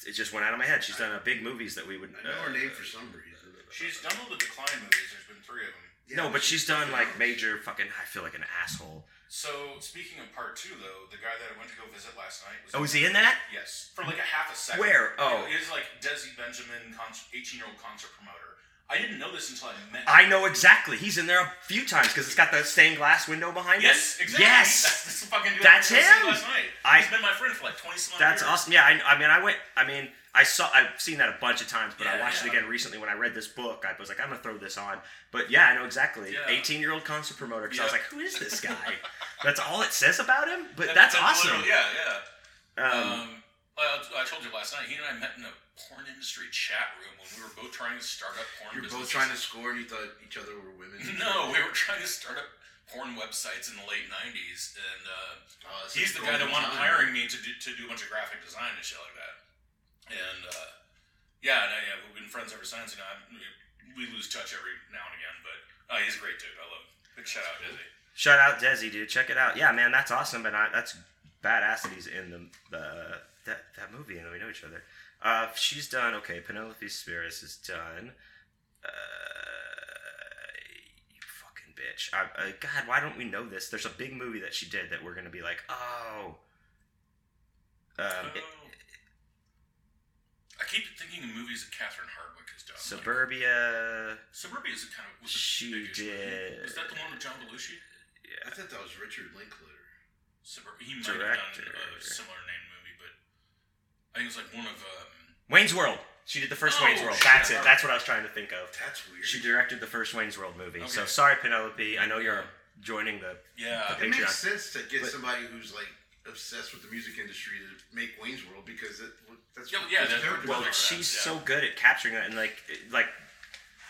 it just went out of my head. She's done uh, big movies that we would I know uh, her name for some reason. She's done all the Decline movies. There's been three of them. Yeah, No, but she's done like major. major fucking I feel like an asshole. So speaking of part two, though, the guy that I went to go visit last night was. Oh, is he in that? Yes, for like a half a second. Where? Oh. it was like Desi Benjamin, eighteen-year-old concert promoter. I didn't know this until I met. I know exactly. He's in there a few times because it's got the stained glass window behind Yes, it. Yes, exactly. Yes. that's, that's fucking dude That's I went to see him? Last night. I- He's been my friend for like twenty That's years. awesome. Yeah, I, I mean, I went. I mean, I saw. I've seen that a bunch of times, but I Yeah, watched it again recently when I read this book. I was like, I'm gonna throw this on. But yeah, I know exactly. Yeah. 18 year old concert promoter. Because I was like, who is this guy? that's all it says about him. But That- that's, awesome. literally- Yeah, yeah. Um, Um, I, I told you last night. He and I met in a porn industry chat room when we were both trying to start up porn. You're both trying to score and you thought each other were women. No, we were trying to start up porn websites in the late '90s, and uh, Oh, he's the guy that golden wanted time. hiring me to do, to do a bunch of graphic design and shit like that. And uh, yeah, and, uh, yeah, we've been friends ever since. You know, I'm, we lose touch every now and again, but uh, he's a great dude. I love. Him. Big shout out, Dizzy. Shout out Desi, dude. Check it out. Yeah, man, that's awesome. And I, that's badass that he's in the, the that that movie and we know each other. Uh, she's done okay. Penelope Spheeris is done. Uh, you fucking bitch. I, uh, God, why don't we know this? There's a big movie that she did that we're gonna be like, oh. Um, it- Oh. I keep thinking of movies that Catherine Hardwicke has done. Like, Suburbia. Suburbia is a kind of was a She big issue. did. Was that the one with John Belushi? Yeah. I thought that was Richard Linklater. Suburb- he might have done a similar named movie, but I think it was like one of um, Wayne's World. She did the first Oh, Wayne's World. shit. That's it. That's what I was trying to think of. That's weird. She directed the first Wayne's World movie. So sorry, Penelope. I know you're joining the. yeah. Okay. it Patreon. makes sense to get But- somebody who's like obsessed with the music industry to make Wayne's World because it, that's Yeah, yeah, those that- Well, Well, she's yeah. so good at capturing that, and like, like,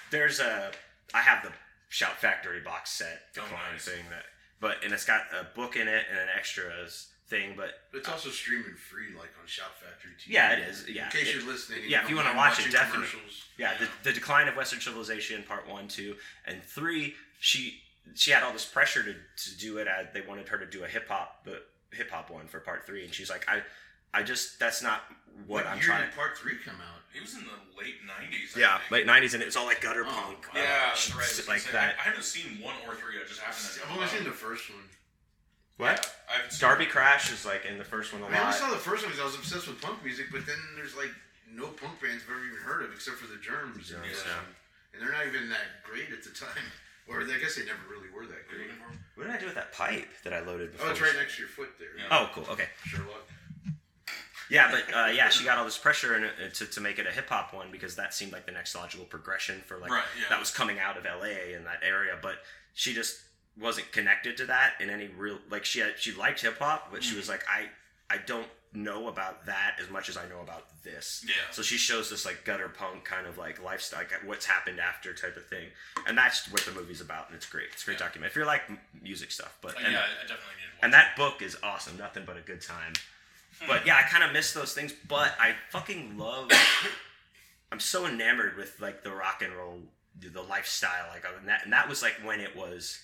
there's a. I have the Shout Factory box set Oh, decline nice. thing that, but and it's got a book in it and an extras thing, but But it's also streaming free, like on Shout Factory TV. Yeah, it is, yeah. In case It- you're listening. and yeah, if you wanna watch it, definitely. commercials. yeah, the, the decline of Western civilization, part one, two, and three. She she had all this pressure to, to do it. As they wanted her to do a hip hop the hip hop one for part three, and she's like, I I just that's not what, What I'm year trying. did Part Three come out? It was in the late '90s. I Yeah, think. late '90s, and it was all like gutter Oh, punk. wow. uh, Yeah, that's right. I was shit gonna like say, that. I, I haven't seen one or three. I just happened to. I've only seen the first one. What? Yeah, I haven't Darby Crash is like in the first one a I, mean, I only lot. saw the first one because I was obsessed with punk music, but then there's like no punk bands I've ever even heard of except for the Germs. and, Germs, uh, yeah. and they're not even that great at the time. Or I guess they never really were that What are you great. What did I do with that pipe that I loaded before? Oh, it's right next to your foot there. Yeah. Oh, cool. Okay. Sherlock. Yeah, but uh, yeah, she got all this pressure in it to, to make it a hip hop one because that seemed like the next logical progression for like Right, yeah. that was coming out of LA in that area. But she just wasn't connected to that in any real like she had, she liked hip hop, but she was like I I don't know about that as much as I know about this. Yeah. So she shows this like gutter punk kind of like lifestyle, like what's happened after type of thing, and that's what the movie's about, and it's great. It's a great Yeah. document if you're like music stuff. But Uh, and, yeah, I, definitely need to and that book is awesome. Nothing but a good time. But yeah, I kind of miss those things. But I fucking love. I'm so enamored with like the rock and roll, the lifestyle, like and that, and that was like when it was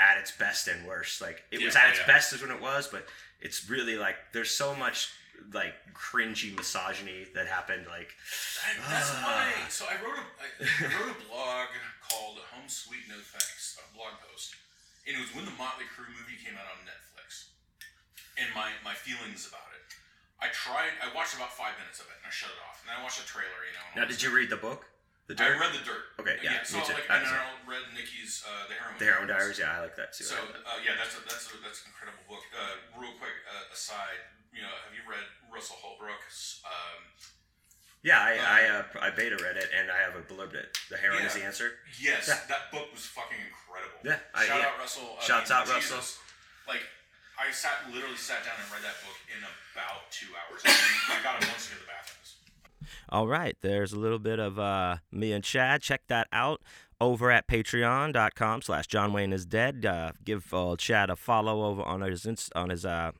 at its best and worst. Like it was at its yeah. best is when it was, but it's really like there's so much like cringy misogyny that happened. Like I, that's ah. why. So I wrote a I, I wrote a blog called "Home Sweet No Thanks," a blog post, and it was when the Motley Crue movie came out on Netflix, and my my feelings about it. I tried. I watched about five minutes of it, and I shut it off. And then I watched a trailer. You know. now, did you read the book? The I read the dirt. Okay, yeah, so me too. like, I and. I read Nikki's uh, the heroin. the Heroin Diaries. Yeah, I like that too. So uh, yeah, that's a, that's a, that's an incredible book. Uh, real quick uh, aside, you know, have you read Russell Holbrook's? Um, yeah, I I, uh, I beta read it and I have a blurbed it. The heroin is the answer. yes, Yeah. that book was fucking incredible. Yeah, I- shout yeah. out Russell. I Shouts mean, out Russell. Like, I sat literally sat down and read that book in about two hours. I, mean, I got it once to go to the bathrooms. All right, there's a little bit of uh, me and Chad. Check that out over at patreon.com slash John Wayne is dead. Uh, give uh, Chad a follow over on his on his uh,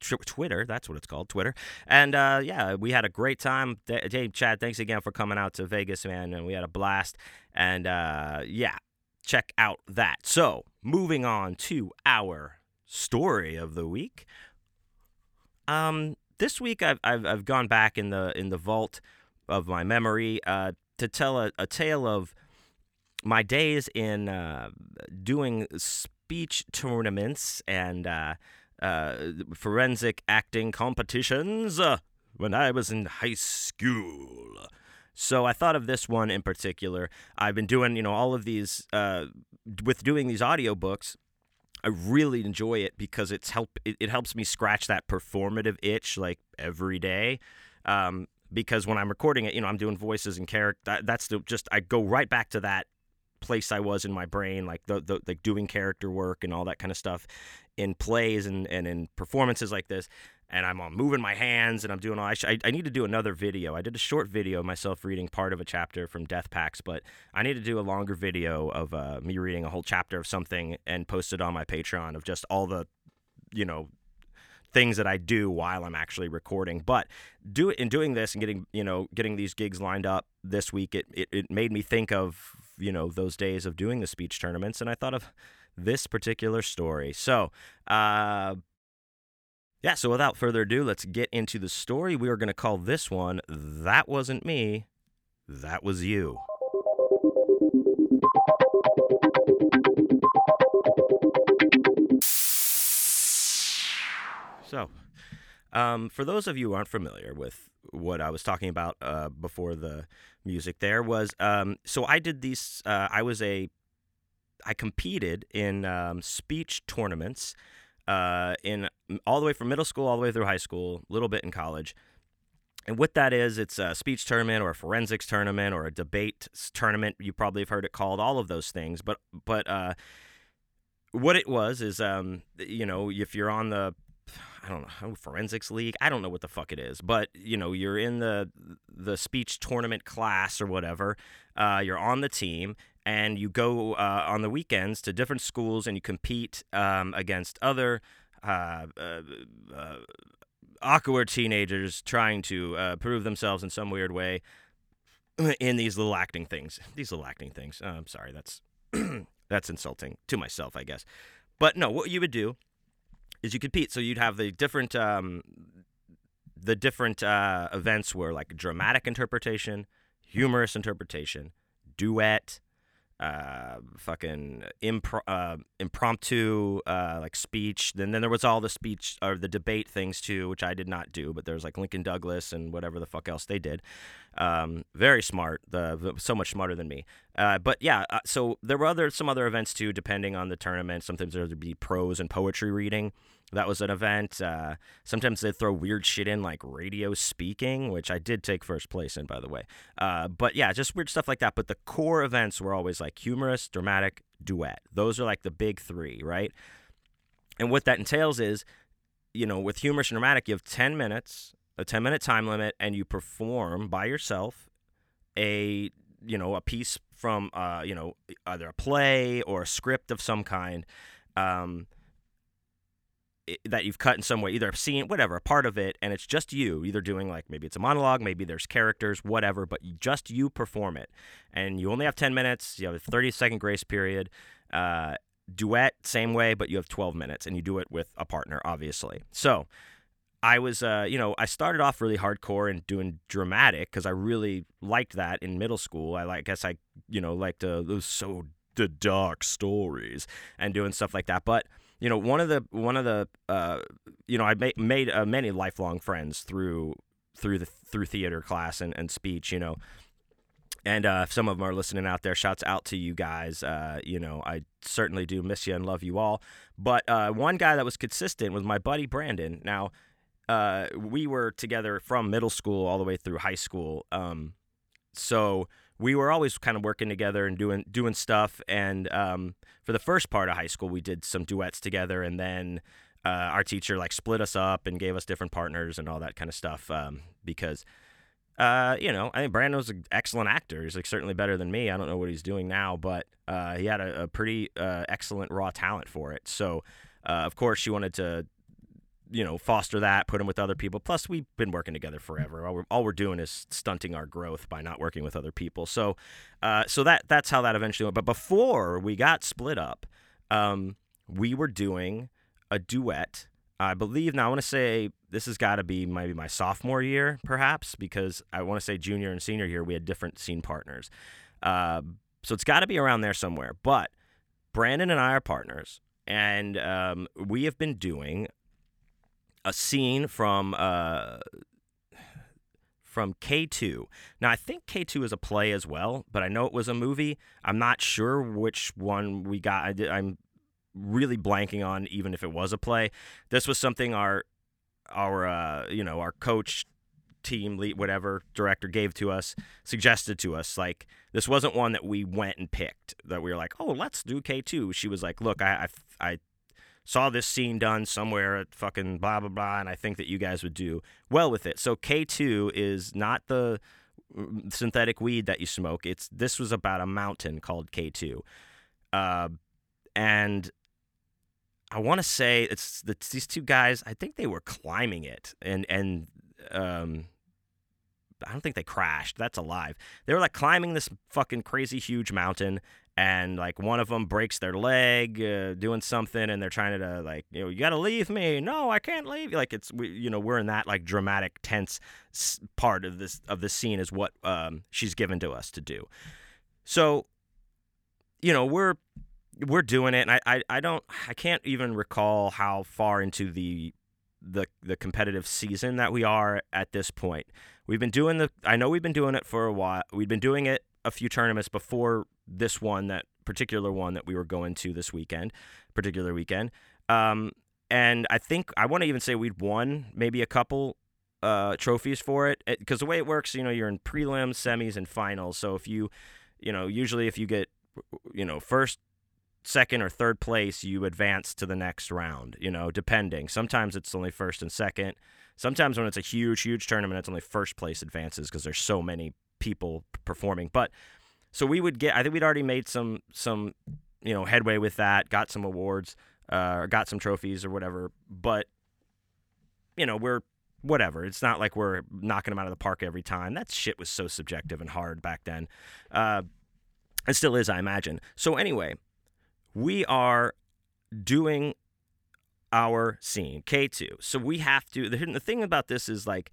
Twitter. That's what it's called, Twitter. And uh, yeah, we had a great time. Hey, Chad, thanks again for coming out to Vegas, man. And we had a blast. And uh, yeah, check out that. So moving on to our story of the week. Um, this week I've, I've I've gone back in the in the vault of my memory uh, to tell a, a tale of my days in uh, doing speech tournaments and uh, uh, forensic acting competitions uh, when I was in high school. So I thought of this one in particular. I've been doing, you know, all of these uh, with doing these audiobooks. I really enjoy it because it's help it, it helps me scratch that performative itch like every day. Um, because when I'm recording it, you know, I'm doing voices and character. That, that's the just I go right back to that place I was in my brain, like the, the like doing character work and all that kind of stuff in plays and, and in performances like this. And I'm uh, moving my hands and I'm doing all. I, sh- I, I need to do another video. I did a short video of myself reading part of a chapter from Death Packs, but I need to do a longer video of uh, me reading a whole chapter of something and post it on my Patreon of just all the, you know, things that I do while I'm actually recording. But do in doing this and getting you know getting these gigs lined up this week, it, it it made me think of you know those days of doing the speech tournaments, and I thought of this particular story. So. uh yeah, so without further ado, let's get into the story. We are going to call this one That Wasn't Me, That Was You. So, um, for those of you who aren't familiar with what I was talking about uh, before the music, there was um, so I did these. Uh, I was a I competed in um, speech tournaments uh, in all the way from middle school all the way through high school, a little bit in college. And what that is, it's a speech tournament or a forensics tournament or a debate tournament. You probably have heard it called all of those things. But but uh, what it was is, um, you know, if you're on the I don't know forensics league. I don't know what the fuck it is, but you know you're in the the speech tournament class or whatever. Uh, you're on the team, and you go uh, on the weekends to different schools and you compete um, against other uh, uh, uh, awkward teenagers trying to uh, prove themselves in some weird way in these little acting things. These little acting things. Uh, I'm sorry, that's that's insulting to myself, I guess. But no, what you would do is you compete. So you'd have the different um, the different uh, events were like dramatic interpretation, humorous interpretation, duet, uh, fucking impro- uh, impromptu uh, like speech. Then then there was all the speech or the debate things too, which I did not do. But there was like Lincoln Douglas and whatever the fuck else they did. Um, very smart, the, so much smarter than me. Uh, but yeah, uh, so there were other some other events too, depending on the tournament. Sometimes there would be prose and poetry reading. That was an event. Uh, sometimes they throw weird shit in, like radio speaking, which I did take first place in, by the way. Uh, but yeah, just weird stuff like that. But the core events were always like humorous, dramatic, duet. Those are like the big three, right? And what that entails is you know, with humorous and dramatic, you have 10 minutes, a 10 minute time limit, and you perform by yourself a, you know, a piece from, uh, you know, either a play or a script of some kind. Um, that you've cut in some way, either a scene, whatever, a part of it, and it's just you, either doing like maybe it's a monologue, maybe there's characters, whatever, but just you perform it. And you only have 10 minutes, you have a 30 second grace period. Uh, duet, same way, but you have 12 minutes and you do it with a partner, obviously. So I was, uh, you know, I started off really hardcore and doing dramatic because I really liked that in middle school. I like, guess I, you know, liked uh, those so the dark stories and doing stuff like that. But you know, one of the one of the, uh, you know, I made made uh, many lifelong friends through through the through theater class and, and speech. You know, and uh, if some of them are listening out there, shouts out to you guys. Uh, you know, I certainly do miss you and love you all. But uh, one guy that was consistent was my buddy Brandon. Now, uh, we were together from middle school all the way through high school. Um, so we were always kind of working together and doing doing stuff. And um, for the first part of high school, we did some duets together, and then uh, our teacher like split us up and gave us different partners and all that kind of stuff um, because uh, you know, I think Brandon was an excellent actor. He's like certainly better than me. I don't know what he's doing now, but uh, he had a, a pretty uh, excellent raw talent for it. So, uh, of course, she wanted to, you know, foster that, put him with other people. Plus, we've been working together forever. All we're, all we're doing is stunting our growth by not working with other people. So, uh, so that that's how that eventually went. But before we got split up, um, we were doing a duet. I believe now I want to say this has got to be maybe my sophomore year, perhaps, because I want to say junior and senior year we had different scene partners. Uh, so it's got to be around there somewhere. But Brandon and I are partners, and um, we have been doing a scene from uh, from K2. Now I think K2 is a play as well, but I know it was a movie. I'm not sure which one we got. I did, I'm really blanking on even if it was a play. This was something our our uh, you know our coach team lead whatever director gave to us suggested to us like this wasn't one that we went and picked that we were like oh let's do k2 she was like look i i, I saw this scene done somewhere at fucking blah blah blah and i think that you guys would do well with it so k2 is not the mm, synthetic weed that you smoke it's this was about a mountain called k2 uh, and I want to say it's the, these two guys. I think they were climbing it, and and um, I don't think they crashed. That's alive. They were like climbing this fucking crazy huge mountain, and like one of them breaks their leg uh, doing something, and they're trying to like you know you got to leave me. No, I can't leave. Like it's we, you know we're in that like dramatic tense part of this of the scene is what um, she's given to us to do. So you know we're we're doing it and I, I i don't i can't even recall how far into the the the competitive season that we are at this point we've been doing the i know we've been doing it for a while we've been doing it a few tournaments before this one that particular one that we were going to this weekend particular weekend um and i think i want to even say we'd won maybe a couple uh trophies for it because the way it works you know you're in prelims semis and finals so if you you know usually if you get you know first second or third place, you advance to the next round, you know, depending. Sometimes it's only first and second. Sometimes when it's a huge, huge tournament, it's only first place advances because there's so many people performing. But so we would get, I think we'd already made some, some, you know, headway with that, got some awards, uh, or got some trophies or whatever. But, you know, we're, whatever. It's not like we're knocking them out of the park every time. That shit was so subjective and hard back then. Uh, it still is, I imagine. So anyway, we are doing our scene K2. So we have to the, the thing about this is like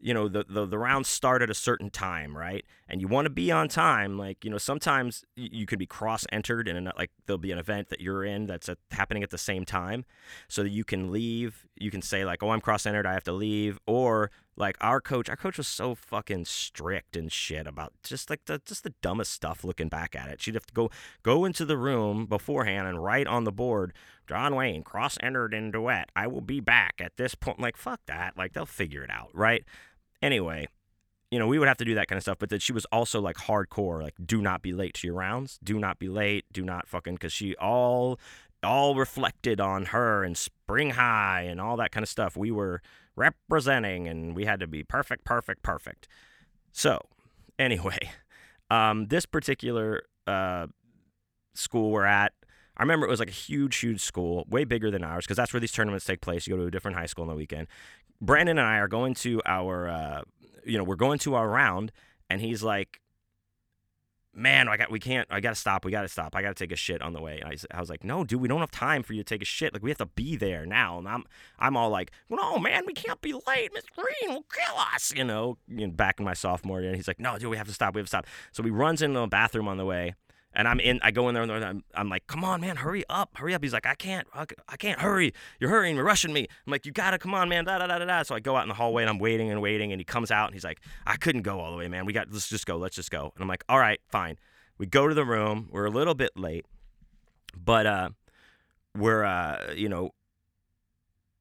you know the, the the rounds start at a certain time, right? And you want to be on time. Like you know sometimes you can be cross entered and like there'll be an event that you're in that's at, happening at the same time, so that you can leave. You can say like, oh, I'm cross entered, I have to leave, or like our coach, our coach was so fucking strict and shit about just like the just the dumbest stuff. Looking back at it, she'd have to go go into the room beforehand and write on the board, John Wayne cross entered in duet. I will be back at this point. Like fuck that. Like they'll figure it out, right? Anyway, you know, we would have to do that kind of stuff, but that she was also like hardcore, like do not be late to your rounds, do not be late, do not fucking, because she all all reflected on her and spring high and all that kind of stuff. We were representing and we had to be perfect, perfect, perfect. So, anyway, um, this particular uh, school we're at, I remember it was like a huge, huge school, way bigger than ours, because that's where these tournaments take place. You go to a different high school on the weekend. Brandon and I are going to our, uh, you know, we're going to our round, and he's like, man, I got, we can't, I got to stop, we got to stop, I got to take a shit on the way. I, I, was like, no, dude, we don't have time for you to take a shit. Like we have to be there now. And I'm, I'm all like, no, man, we can't be late. Miss Green will kill us, you know. Know, back in my sophomore year, and he's like, no, dude, we have to stop, we have to stop. So he runs into the bathroom on the way. And I'm in. I go in there, and I'm, I'm like, "Come on, man, hurry up, hurry up." He's like, "I can't, I can't hurry. You're hurrying, you're rushing me." I'm like, "You gotta, come on, man." Da da da da da. So I go out in the hallway, and I'm waiting and waiting, and he comes out, and he's like, "I couldn't go all the way, man. We got, let's just go, let's just go." And I'm like, "All right, fine." We go to the room. We're a little bit late, but uh, we're uh, you know,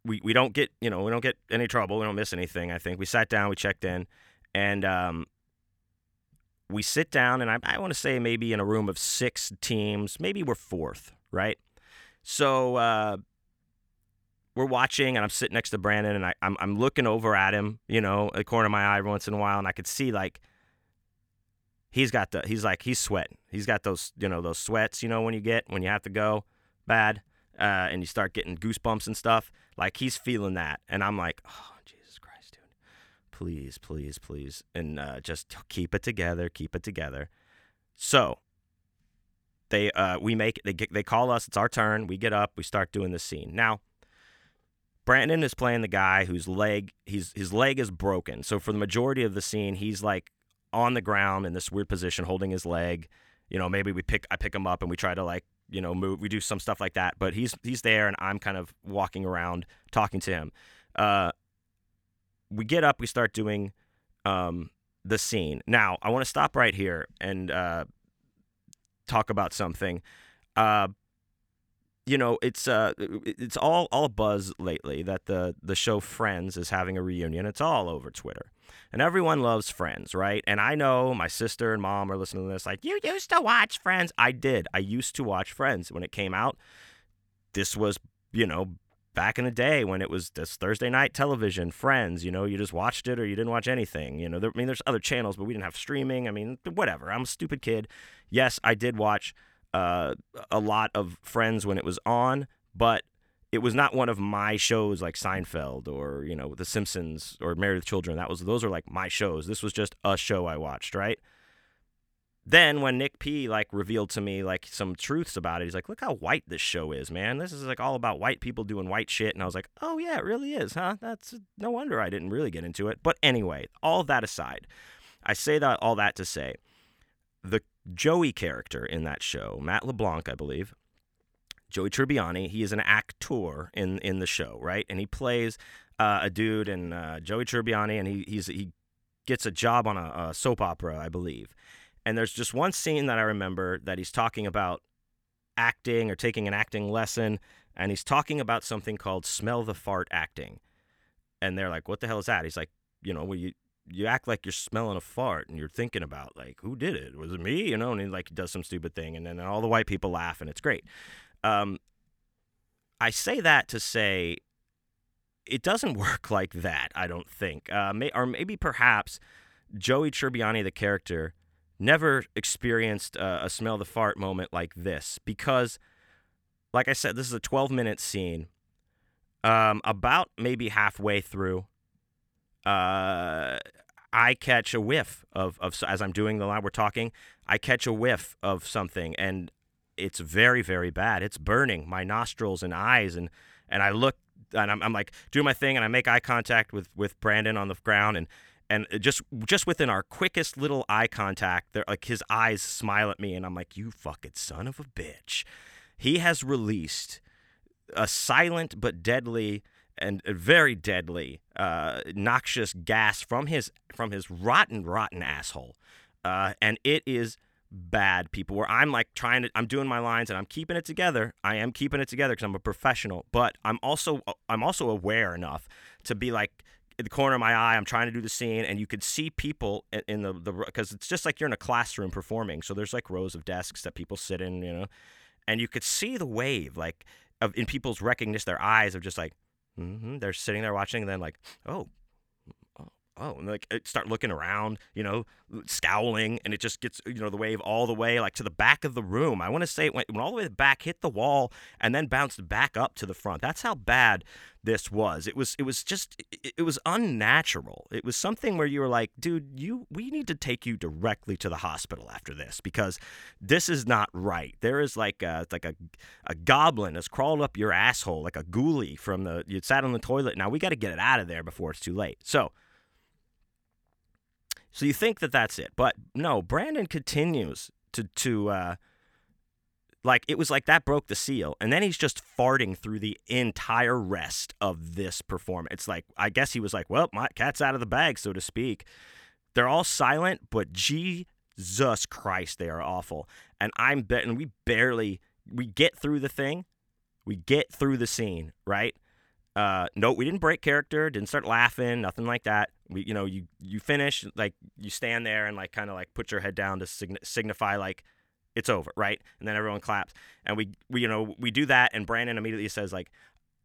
we we don't get you know we don't get any trouble. We don't miss anything. I think we sat down, we checked in, and um, we sit down, and I, I want to say maybe in a room of six teams, maybe we're fourth, right? So uh, we're watching, and I'm sitting next to Brandon, and I, I'm I'm looking over at him, you know, a corner of my eye once in a while, and I could see like he's got the he's like he's sweating. He's got those you know those sweats, you know, when you get when you have to go bad, uh, and you start getting goosebumps and stuff. Like he's feeling that, and I'm like, oh please, please, please, and uh, just keep it together, keep it together. So they uh, we make they get, they call us. It's our turn. We get up. We start doing the scene now. Brandon is playing the guy whose leg he's his leg is broken. So for the majority of the scene, he's like on the ground in this weird position, holding his leg. You know, maybe we pick I pick him up and we try to like you know move. We do some stuff like that, but he's he's there and I'm kind of walking around talking to him. Uh, we get up, we start doing um, the scene. Now I want to stop right here and uh, talk about something. Uh, you know, it's uh, it's all all buzz lately that the the show Friends is having a reunion. It's all over Twitter, and everyone loves Friends, right? And I know my sister and mom are listening to this. Like, you used to watch Friends. I did. I used to watch Friends when it came out. This was, you know, back in the day when it was this Thursday night television, Friends. You know, you just watched it or you didn't watch anything. You know, there, I mean, there's other channels, but we didn't have streaming. I mean, whatever. I'm a stupid kid. Yes, I did watch uh, a lot of Friends when it was on, but it was not one of my shows like Seinfeld or you know The Simpsons or Married with Children. That was those are like my shows. This was just a show I watched, right? Then when Nick P like revealed to me like some truths about it, he's like, "Look how white this show is, man. This is like all about white people doing white shit." And I was like, "Oh yeah, it really is, huh? That's no wonder I didn't really get into it." But anyway, all that aside, I say that all that to say, the Joey character in that show, Matt LeBlanc, I believe, Joey Tribbiani, he is an actor in in the show, right? And he plays uh, a dude and uh, Joey Tribbiani, and he he's he gets a job on a, a soap opera, I believe. And there's just one scene that I remember that he's talking about acting or taking an acting lesson, and he's talking about something called smell the fart acting. And they're like, "What the hell is that?" He's like, "You know, well, you you act like you're smelling a fart and you're thinking about like who did it was it me you know and he like does some stupid thing and then all the white people laugh and it's great um, i say that to say it doesn't work like that i don't think uh, may, or maybe perhaps joey tribbiani the character never experienced a smell the fart moment like this because like i said this is a 12 minute scene um, about maybe halfway through uh, I catch a whiff of, of as I'm doing the line we're talking, I catch a whiff of something and it's very very bad. It's burning my nostrils and eyes and and I look and I'm, I'm like doing my thing and I make eye contact with with Brandon on the ground and and just just within our quickest little eye contact, like his eyes smile at me and I'm like, "You fucking son of a bitch." He has released a silent but deadly and very deadly, uh, noxious gas from his from his rotten, rotten asshole, uh, and it is bad, people. Where I'm like trying to, I'm doing my lines and I'm keeping it together. I am keeping it together because I'm a professional, but I'm also I'm also aware enough to be like in the corner of my eye. I'm trying to do the scene, and you could see people in, the the because it's just like you're in a classroom performing. So there's like rows of desks that people sit in, you know, and you could see the wave like of in people's recognition, their eyes of just like, mm-hmm, they're sitting there watching, and then like, oh, oh, and like it start looking around, you know, scowling, and it just gets you know the wave all the way like to the back of the room. I want to say it went, went all the way back, hit the wall, and then bounced back up to the front. That's how bad this was. It was it was just it, it was unnatural. It was something where you were like, dude, you we need to take you directly to the hospital after this because this is not right. There is like uh, a like a a goblin has crawled up your asshole like a ghoulie from the you sat on the toilet. Now we got to get it out of there before it's too late. So so you think that that's it, but no. Brandon continues to to uh, like it was like that broke the seal, and then he's just farting through the entire rest of this performance. It's like I guess he was like, "Well, my cat's out of the bag, so to speak." They're all silent, but Jesus Christ, they are awful. And I'm betting we barely we get through the thing, we get through the scene, right? Uh, no, we didn't break character, didn't start laughing, nothing like that. We, you know, you you finish like you stand there and like kind of like put your head down to sign- signify like it's over, right? And then everyone claps, and we we you know we do that, and Brandon immediately says like,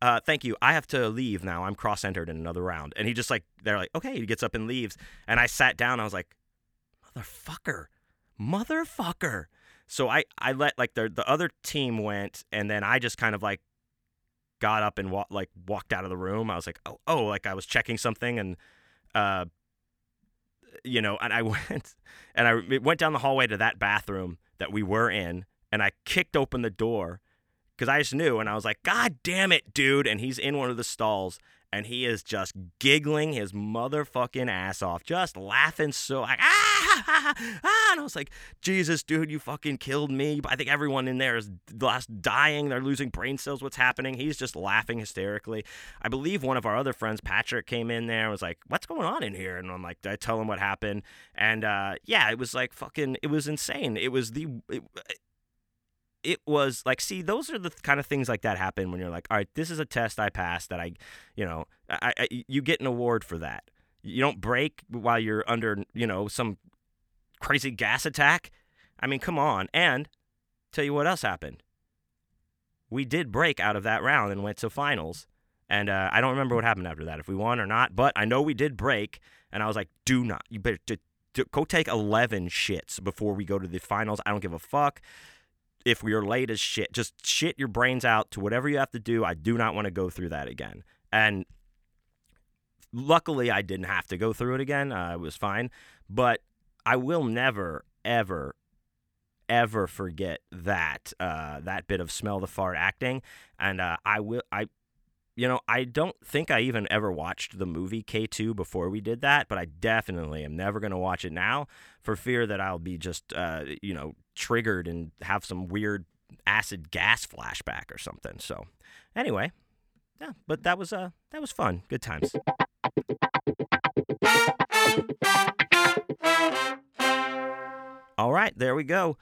uh, "Thank you, I have to leave now. I'm cross-entered in another round." And he just like they're like, "Okay," he gets up and leaves, and I sat down. I was like, "Motherfucker, motherfucker." So I I let like the the other team went, and then I just kind of like got up and wa- like walked out of the room. I was like, oh, oh, like I was checking something, and uh, you know, and I went and I went down the hallway to that bathroom that we were in, and I kicked open the door because I just knew, and I was like, God damn it, dude! And he's in one of the stalls, and he is just giggling his motherfucking ass off, just laughing so like ah, ah, ah, and I was like, Jesus, dude, you fucking killed me. I think everyone in there is last dying. They're losing brain cells. What's happening? He's just laughing hysterically. I believe one of our other friends, Patrick, came in there and was like, What's going on in here? And I'm like, I tell him what happened, and uh, yeah, it was like fucking, it was insane. It was the. It, it was like see those are the kind of things like that happen when you're like all right this is a test i passed that i you know I, I you get an award for that. You don't break while you're under you know some crazy gas attack? I mean come on and tell you what else happened. We did break out of that round and went to finals and uh, i don't remember what happened after that if we won or not but i know we did break and i was like do not you better go take 11 shits before we go to the finals i don't give a fuck if we are late as shit. Just shit your brains out to whatever you have to do. I do not want to go through that again. And luckily, I didn't have to go through it again. Uh, it was fine. But I will never, ever, ever forget that uh, that bit of smell the fart acting. And uh, I will. I you know, I don't think I even ever watched the movie K2 before we did that, but I definitely am never going to watch it now for fear that I'll be just, uh, you know, triggered and have some weird acid gas flashback or something. So, anyway, yeah, but that was uh that was fun. Good times. All right, there we go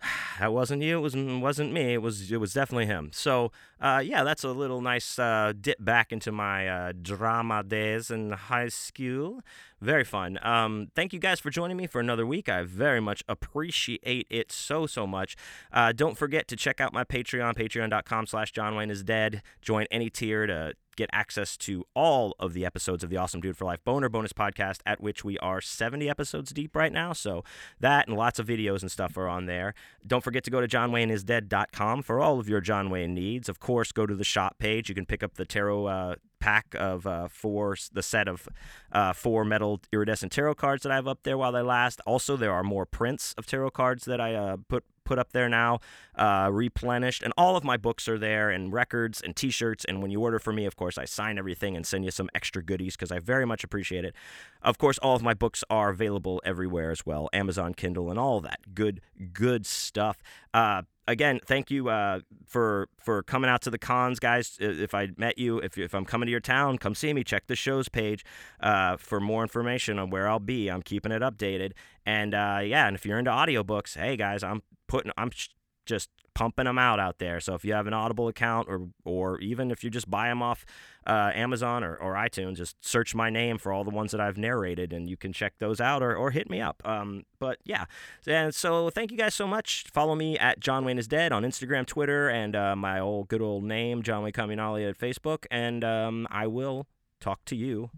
that wasn't you. It was wasn't me. It was it was definitely him. So uh, yeah, that's a little nice uh, dip back into my uh, drama days in high school. Very fun. Um, thank you guys for joining me for another week. I very much appreciate it so so much. Uh, don't forget to check out my Patreon, Patreon.com/slash John Wayne is dead. Join any tier to get access to all of the episodes of the Awesome Dude for Life Boner Bonus podcast, at which we are 70 episodes deep right now. So that and lots of videos and stuff are on there. Don't forget to go to johnwayneisdead.com for all of your John Wayne needs. Of course, go to the shop page. You can pick up the tarot uh, pack of uh, four, the set of uh, four metal iridescent tarot cards that I have up there while they last. Also, there are more prints of tarot cards that I uh, put put up there now, uh, replenished, and all of my books are there, and records and T-shirts. And when you order for me, of course, I sign everything and send you some extra goodies because I very much appreciate it. Of course, all of my books are available everywhere as well, Amazon Kindle, and all that good good stuff. Uh, again, thank you uh, for for coming out to the cons, guys. If I met you, if, if I'm coming to your town, come see me. Check the shows page uh, for more information on where I'll be. I'm keeping it updated. And uh, yeah, and if you're into audiobooks, hey guys, I'm putting I'm just pumping them out out there. So if you have an Audible account, or or even if you just buy them off uh, Amazon or, or iTunes, just search my name for all the ones that I've narrated, and you can check those out or, or hit me up. Um, but yeah, and so thank you guys so much. Follow me at John Wayne is Dead on Instagram, Twitter, and uh, my old good old name, John Wayne Caminali at Facebook, and um, I will talk to you